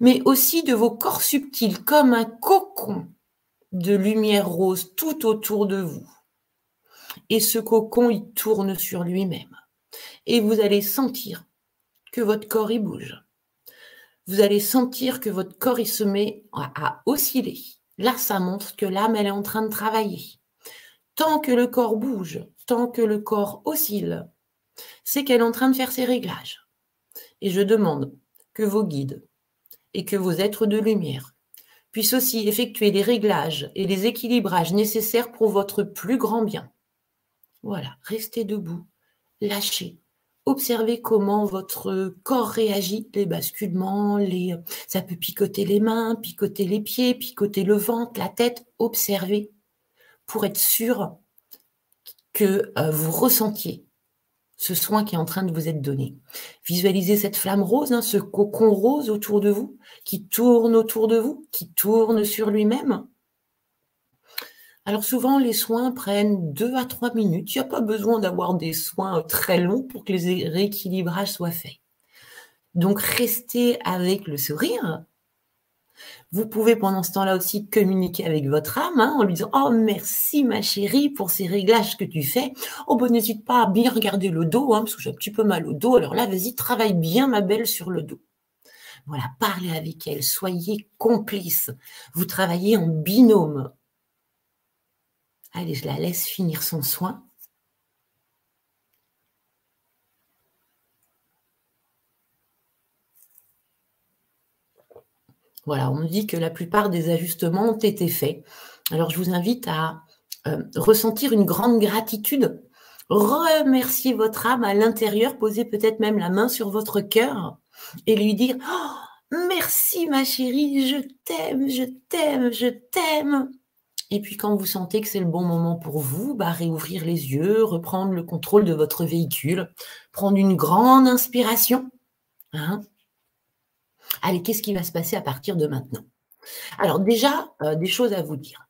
mais aussi de vos corps subtils, comme un cocon de lumière rose tout autour de vous. Et ce cocon, il tourne sur lui-même. Et vous allez sentir que votre corps, il bouge. Vous allez sentir que votre corps, il se met à, osciller. Là, ça montre que l'âme, elle est en train de travailler. Tant que le corps bouge, tant que le corps oscille, c'est qu'elle est en train de faire ses réglages. Et je demande que vos guides et que vos êtres de lumière puissent aussi effectuer les réglages et les équilibrages nécessaires pour votre plus grand bien. Voilà, restez debout, lâchez, observez comment votre corps réagit, les basculements, les, ça peut picoter les mains, picoter les pieds, picoter le ventre, la tête, observez pour être sûr que euh, vous ressentiez ce soin qui est en train de vous être donné. Visualisez cette flamme rose, hein, ce cocon rose autour de vous, qui tourne autour de vous, qui tourne sur lui-même. Alors souvent, les soins prennent deux à trois minutes. Il n'y a pas besoin d'avoir des soins très longs pour que les rééquilibrages soient faits. Donc restez avec le sourire, vous pouvez pendant ce temps-là aussi communiquer avec votre âme hein, en lui disant Oh, merci ma chérie pour ces réglages que tu fais. Oh, ben n'hésite pas à bien regarder le dos, hein, parce que j'ai un petit peu mal au dos. Alors là, vas-y, travaille bien ma belle sur le dos. Voilà, parlez avec elle, soyez complice. Vous travaillez en binôme. Allez, je la laisse finir son soin. Voilà, on me dit que la plupart des ajustements ont été faits. Alors je vous invite à euh, ressentir une grande gratitude, remercier votre âme à l'intérieur, poser peut-être même la main sur votre cœur et lui dire oh, Merci ma chérie, je t'aime, je t'aime, je t'aime. Et puis quand vous sentez que c'est le bon moment pour vous, bah, réouvrir les yeux, reprendre le contrôle de votre véhicule, prendre une grande inspiration. Hein, Allez, qu'est-ce qui va se passer à partir de maintenant? Alors déjà, euh, des choses à vous dire.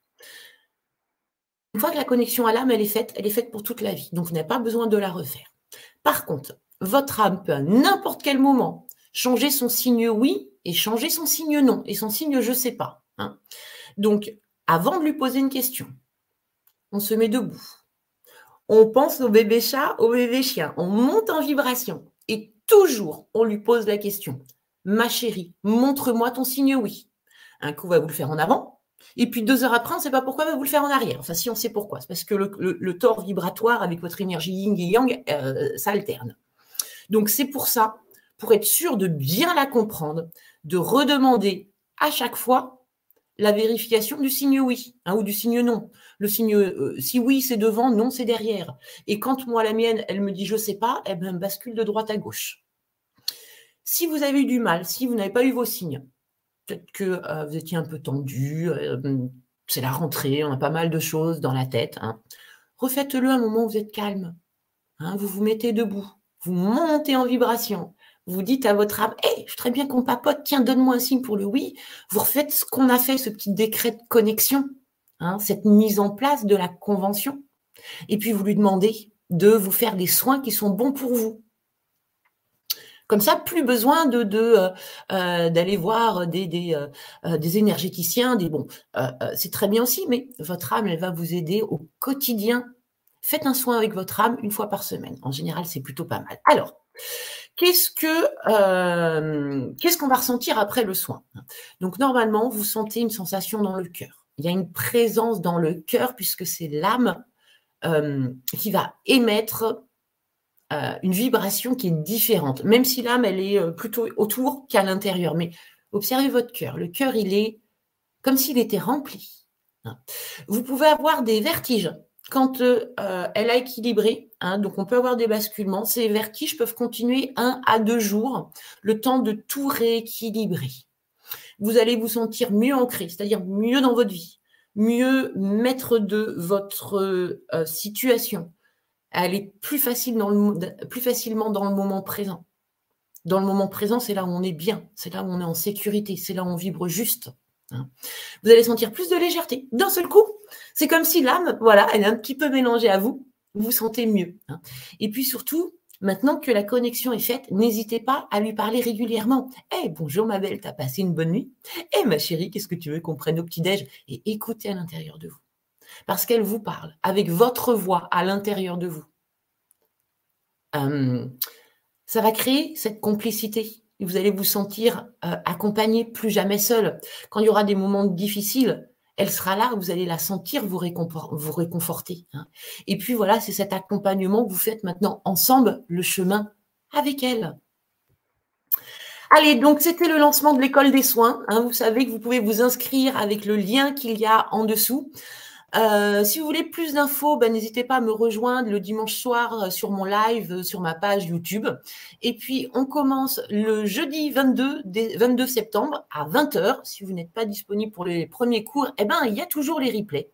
Une fois que la connexion à l'âme, elle est faite, elle est faite pour toute la vie. Donc, vous n'avez pas besoin de la refaire. Par contre, votre âme peut à n'importe quel moment changer son signe oui et changer son signe non. Et son signe je ne sais pas. Hein. Donc, avant de lui poser une question, on se met debout. On pense au bébé chat, au bébé chien. On monte en vibration. Et toujours, on lui pose la question ma chérie, montre-moi ton signe oui. Un coup, va vous le faire en avant. Et puis deux heures après, on ne sait pas pourquoi, va vous le faire en arrière. Enfin, si on sait pourquoi, c'est parce que le, le, tort vibratoire avec votre énergie yin et yang, euh, ça alterne. Donc c'est pour ça, pour être sûr de bien la comprendre, de redemander à chaque fois la vérification du signe oui hein, ou du signe non. Le signe euh, si oui, c'est devant, non, c'est derrière. Et quand moi, la mienne, elle me dit je sais pas, elle ben, bascule de droite à gauche. Si vous avez eu du mal, si vous n'avez pas eu vos signes, peut-être que euh, vous étiez un peu tendu, euh, c'est la rentrée, on a pas mal de choses dans la tête. Hein. Refaites-le un moment où vous êtes calme. Hein. vous vous mettez debout, vous montez en vibration, vous dites à votre âme, hé, je suis très bien qu'on papote, tiens, donne-moi un signe pour le oui. Vous refaites ce qu'on a fait, ce petit décret de connexion. Hein, cette mise en place de la convention. Et puis vous lui demandez de vous faire des soins qui sont bons pour vous. Comme ça, plus besoin de, euh, euh, d'aller voir des, euh, des, énergéticiens. Des bon, c'est très bien aussi, mais votre âme, elle va vous aider au quotidien. Faites un soin avec votre âme une fois par semaine. En général, c'est plutôt pas mal. Alors, qu'est-ce que qu'est-ce qu'on va ressentir après le soin? Donc normalement, vous sentez une sensation dans le cœur il y a une présence dans le cœur puisque c'est l'âme euh, qui va émettre euh, une vibration qui est différente, même si l'âme, elle est euh, plutôt autour qu'à l'intérieur. Mais observez votre cœur. Le cœur, il est comme s'il était rempli. Vous pouvez avoir des vertiges quand elle a équilibré. Hein, donc, on peut avoir des basculements. Ces vertiges peuvent continuer un à deux jours, le temps de tout rééquilibrer vous allez vous sentir mieux ancré, c'est-à-dire mieux dans votre vie, mieux maître de votre euh, situation, aller plus, facile dans le, plus facilement dans le moment présent. Dans le moment présent, c'est là où on est bien, c'est là où on est en sécurité, c'est là où on vibre juste. Hein. Vous allez sentir plus de légèreté d'un seul coup. C'est comme si l'âme, voilà, elle est un petit peu mélangée à vous, vous sentez mieux. Hein. Et puis surtout, Maintenant que la connexion est faite, n'hésitez pas à lui parler régulièrement. Eh, bonjour ma belle, t'as passé une bonne nuit? Eh, ma chérie, qu'est-ce que tu veux qu'on prenne au petit-déj? Et écoutez à l'intérieur de vous. Parce qu'elle vous parle avec votre voix à l'intérieur de vous. Hum, ça va créer cette complicité. Vous allez vous sentir euh, accompagné, plus jamais seul. Quand il y aura des moments difficiles, elle sera là, vous allez la sentir vous, réconforter. Hein. Et puis voilà, c'est cet accompagnement que vous faites maintenant ensemble, le chemin avec elle. Allez, donc c'était le lancement de l'école des soins. Hein. Vous savez que vous pouvez vous inscrire avec le lien qu'il y a en dessous. Euh, si vous voulez plus d'infos, ben, n'hésitez pas à me rejoindre le dimanche soir euh, sur mon live euh, sur ma page YouTube. Et puis, on commence le jeudi 22, 22 septembre à 20h. Si vous n'êtes pas disponible pour les premiers cours, eh ben, il y a toujours les replays.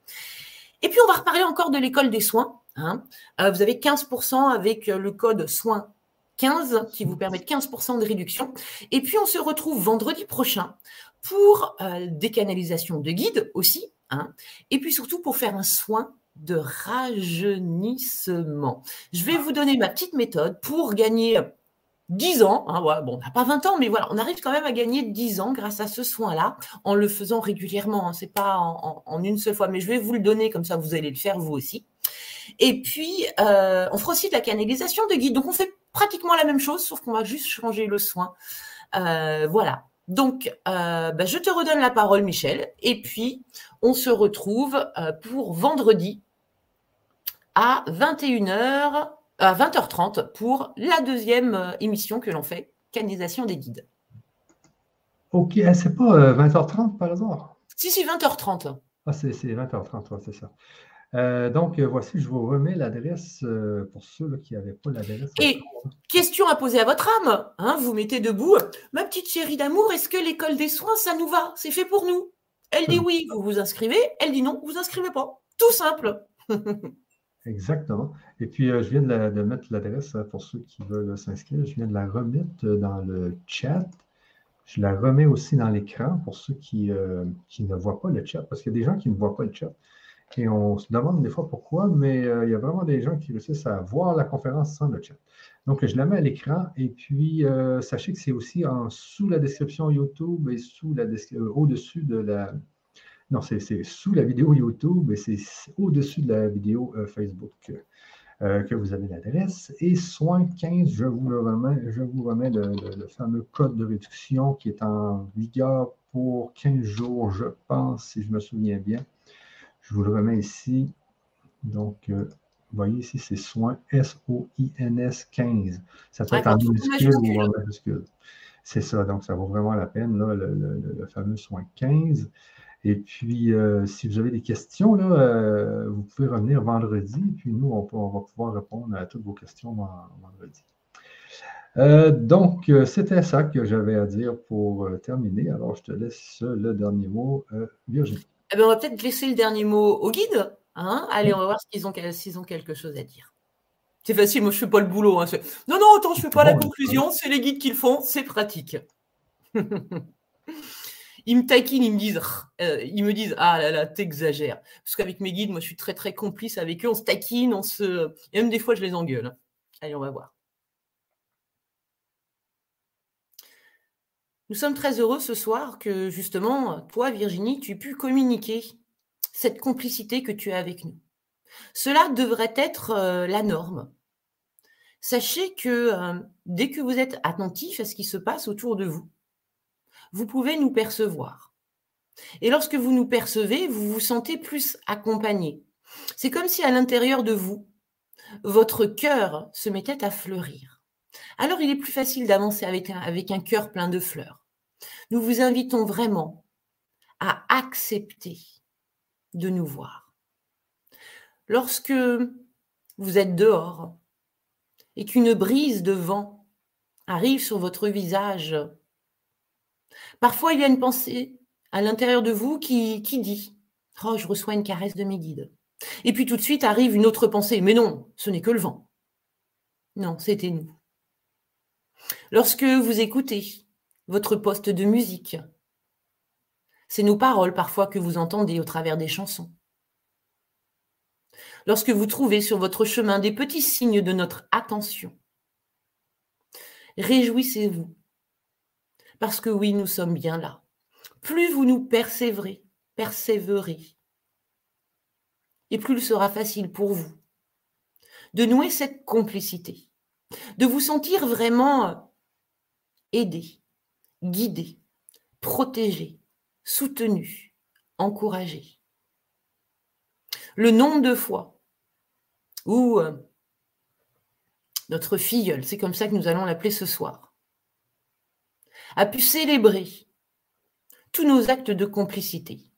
Et puis, on va reparler encore de l'école des soins. Hein. vous avez 15% avec le code soins 15 qui vous permet 15% de réduction. Et puis, on se retrouve vendredi prochain pour des canalisations de guide aussi Hein. et puis surtout pour faire un soin de rajeunissement. Je vais vous donner ma petite méthode pour gagner 10 ans. Hein, bon, on n'a pas 20 ans, mais voilà, on arrive quand même à gagner 10 ans grâce à ce soin-là en le faisant régulièrement. Hein, Ce n'est pas en, une seule fois, mais je vais vous le donner comme ça, vous allez le faire vous aussi. Et puis, euh, on fera aussi de la canalisation de guide. Donc, on fait pratiquement la même chose, sauf qu'on va juste changer le soin. Euh, voilà. Donc, euh, bah, je te redonne la parole, Michel, et puis on se retrouve euh, pour vendredi à 21h, à 20h30 pour la deuxième euh, émission que l'on fait, Canisation des guides. Ok, ah, c'est pas 20h30 par hasard? Si, si, 20h30. Ah, c'est 20h30, c'est ça. Euh, donc, voici, je vous remets l'adresse euh, pour ceux qui n'avaient pas l'adresse. Et question à poser à votre âme, hein, vous mettez debout. Ma petite chérie d'amour, est-ce que l'école des soins, ça nous va? C'est fait pour nous Elle dit oui, vous vous inscrivez. Elle dit non, vous vous inscrivez pas. Tout simple. (laughs) Exactement. Et puis, euh, je viens de, mettre l'adresse pour ceux qui veulent s'inscrire. Je viens de la remettre dans le chat. Je la remets aussi dans l'écran pour ceux qui, qui ne voient pas le chat, parce qu'il y a des gens qui ne voient pas le chat. Et on se demande des fois pourquoi, mais euh, il y a vraiment des gens qui réussissent à voir la conférence sans le chat. Donc, je la mets à l'écran et puis euh, sachez que c'est aussi en sous la description YouTube et sous la euh, au-dessus de la. Non, c'est sous la vidéo YouTube et c'est au-dessus de la vidéo Facebook que vous avez l'adresse. Et soin 15, je vous le remets, je vous remets le, fameux code de réduction qui est en vigueur pour 15 jours, je pense, si je me souviens bien. Je vous le remets ici. Donc, euh, vous voyez ici, c'est soin S-O-I-N-S 15. Ça peut être en minuscule ou en majuscule. C'est ça, donc ça vaut vraiment la peine, là, le, fameux soin 15. Et puis, euh, si vous avez des questions, là, euh, vous pouvez revenir vendredi. Puis nous, on, va pouvoir répondre à toutes vos questions vendredi. donc, c'était ça que j'avais à dire pour terminer. Alors, je te laisse le dernier mot, Virginie. Eh ben, on va peut-être laisser le dernier mot au guide. Hein. Allez, on va voir s'ils ont, ont quelque chose à dire. C'est facile, moi je fais pas le boulot. Hein. Non, non, attends, je fais pas la conclusion, c'est les guides qui le font, c'est pratique. (laughs) ils me taquinent, ils me disent, euh, ils me disent, ah là là, t'exagères. Parce qu'avec mes guides, moi je suis très très complice avec eux, on se taquine, on se. Et même des fois je les engueule. Hein. Allez, on va voir. Nous sommes très heureux ce soir que justement, toi, Virginie, tu aies pu communiquer cette complicité que tu as avec nous. Cela devrait être euh, la norme. Sachez que euh, dès que vous êtes attentif à ce qui se passe autour de vous, vous pouvez nous percevoir. Et lorsque vous nous percevez, vous vous sentez plus accompagné. C'est comme si à l'intérieur de vous, votre cœur se mettait à fleurir. Alors il est plus facile d'avancer avec un, cœur plein de fleurs. Nous vous invitons vraiment à accepter de nous voir. Lorsque vous êtes dehors et qu'une brise de vent arrive sur votre visage, parfois il y a une pensée à l'intérieur de vous qui, qui dit Oh, je reçois une caresse de mes guides. Et puis tout de suite arrive une autre pensée Mais non, ce n'est que le vent. Non, c'était nous. Lorsque vous écoutez votre poste de musique, c'est nos paroles parfois que vous entendez au travers des chansons. Lorsque vous trouvez sur votre chemin des petits signes de notre attention, réjouissez-vous, parce que oui, nous sommes bien là. Plus vous nous persévérez, persévérez, et plus il sera facile pour vous de nouer cette complicité, de vous sentir vraiment aidé, guidé, protégé, soutenu, encouragé. Le nombre de fois où euh, notre filleule, c'est comme ça que nous allons l'appeler ce soir, a pu célébrer tous nos actes de complicité.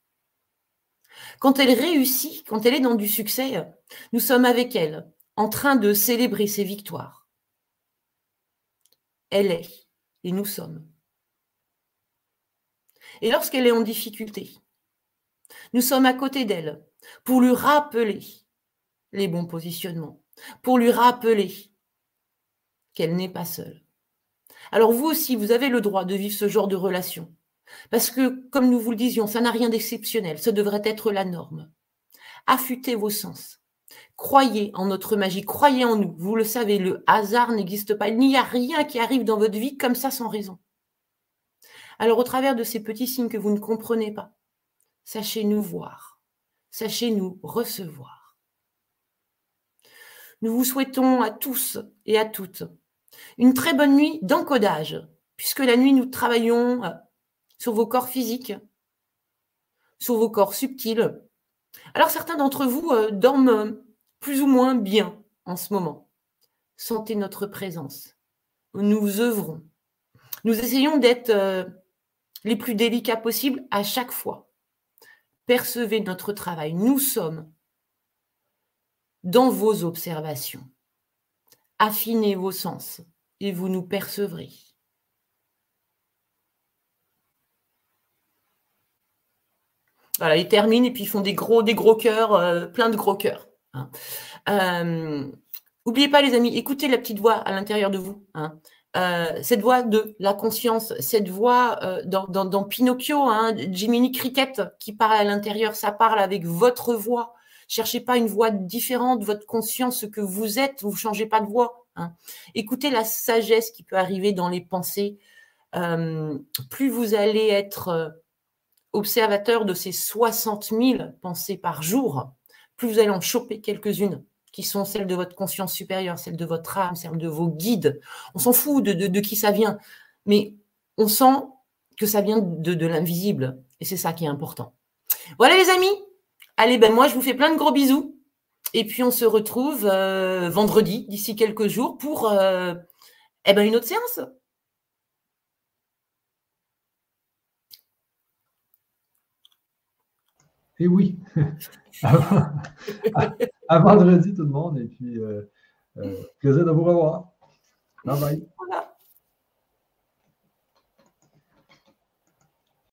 Quand elle réussit, quand elle est dans du succès, nous sommes avec elle, en train de célébrer ses victoires. Elle est, et nous sommes. Et lorsqu'elle est en difficulté, nous sommes à côté d'elle pour lui rappeler les bons positionnements, pour lui rappeler qu'elle n'est pas seule. Alors vous aussi, vous avez le droit de vivre ce genre de relation. Parce que, comme nous vous le disions, ça n'a rien d'exceptionnel, ce devrait être la norme. Affûtez vos sens. Croyez en notre magie, croyez en nous. Vous le savez, le hasard n'existe pas. Il n'y a rien qui arrive dans votre vie comme ça sans raison. Alors au travers de ces petits signes que vous ne comprenez pas, sachez nous voir, sachez nous recevoir. Nous vous souhaitons à tous et à toutes une très bonne nuit d'encodage, puisque la nuit nous travaillons euh, sur vos corps physiques, sur vos corps subtils. Alors certains d'entre vous euh, dorment plus ou moins bien en ce moment. Sentez notre présence. Nous œuvrons. Nous essayons d'être euh, les plus délicats possibles à chaque fois. Percevez notre travail. Nous sommes dans vos observations. Affinez vos sens et vous nous percevrez. Voilà, ils terminent et puis ils font des gros, des gros cœurs, euh, plein de gros cœurs. Hein. Euh, oubliez pas, les amis, écoutez la petite voix à l'intérieur de vous. Hein. Euh, cette voix de la conscience, cette voix euh, dans, Pinocchio, hein, Jiminy Cricket qui parle à l'intérieur, ça parle avec votre voix. Cherchez pas une voix différente, votre conscience, ce que vous êtes, vous changez pas de voix. Écoutez la sagesse qui peut arriver dans les pensées. Plus vous allez être observateur de ces 60 000 pensées par jour, plus vous allez en choper quelques-unes qui sont celles de votre conscience supérieure, celles de votre âme, celles de vos guides. On s'en fout de, qui ça vient, mais on sent que ça vient de, l'invisible, et c'est ça qui est important. Voilà les amis, allez, ben moi je vous fais plein de gros bisous, et puis on se retrouve euh, vendredi, d'ici quelques jours, pour euh, eh ben, une autre séance. Et oui. (laughs) (laughs) à, vendredi, tout le monde. Et puis, plaisir de vous revoir. Bye bye.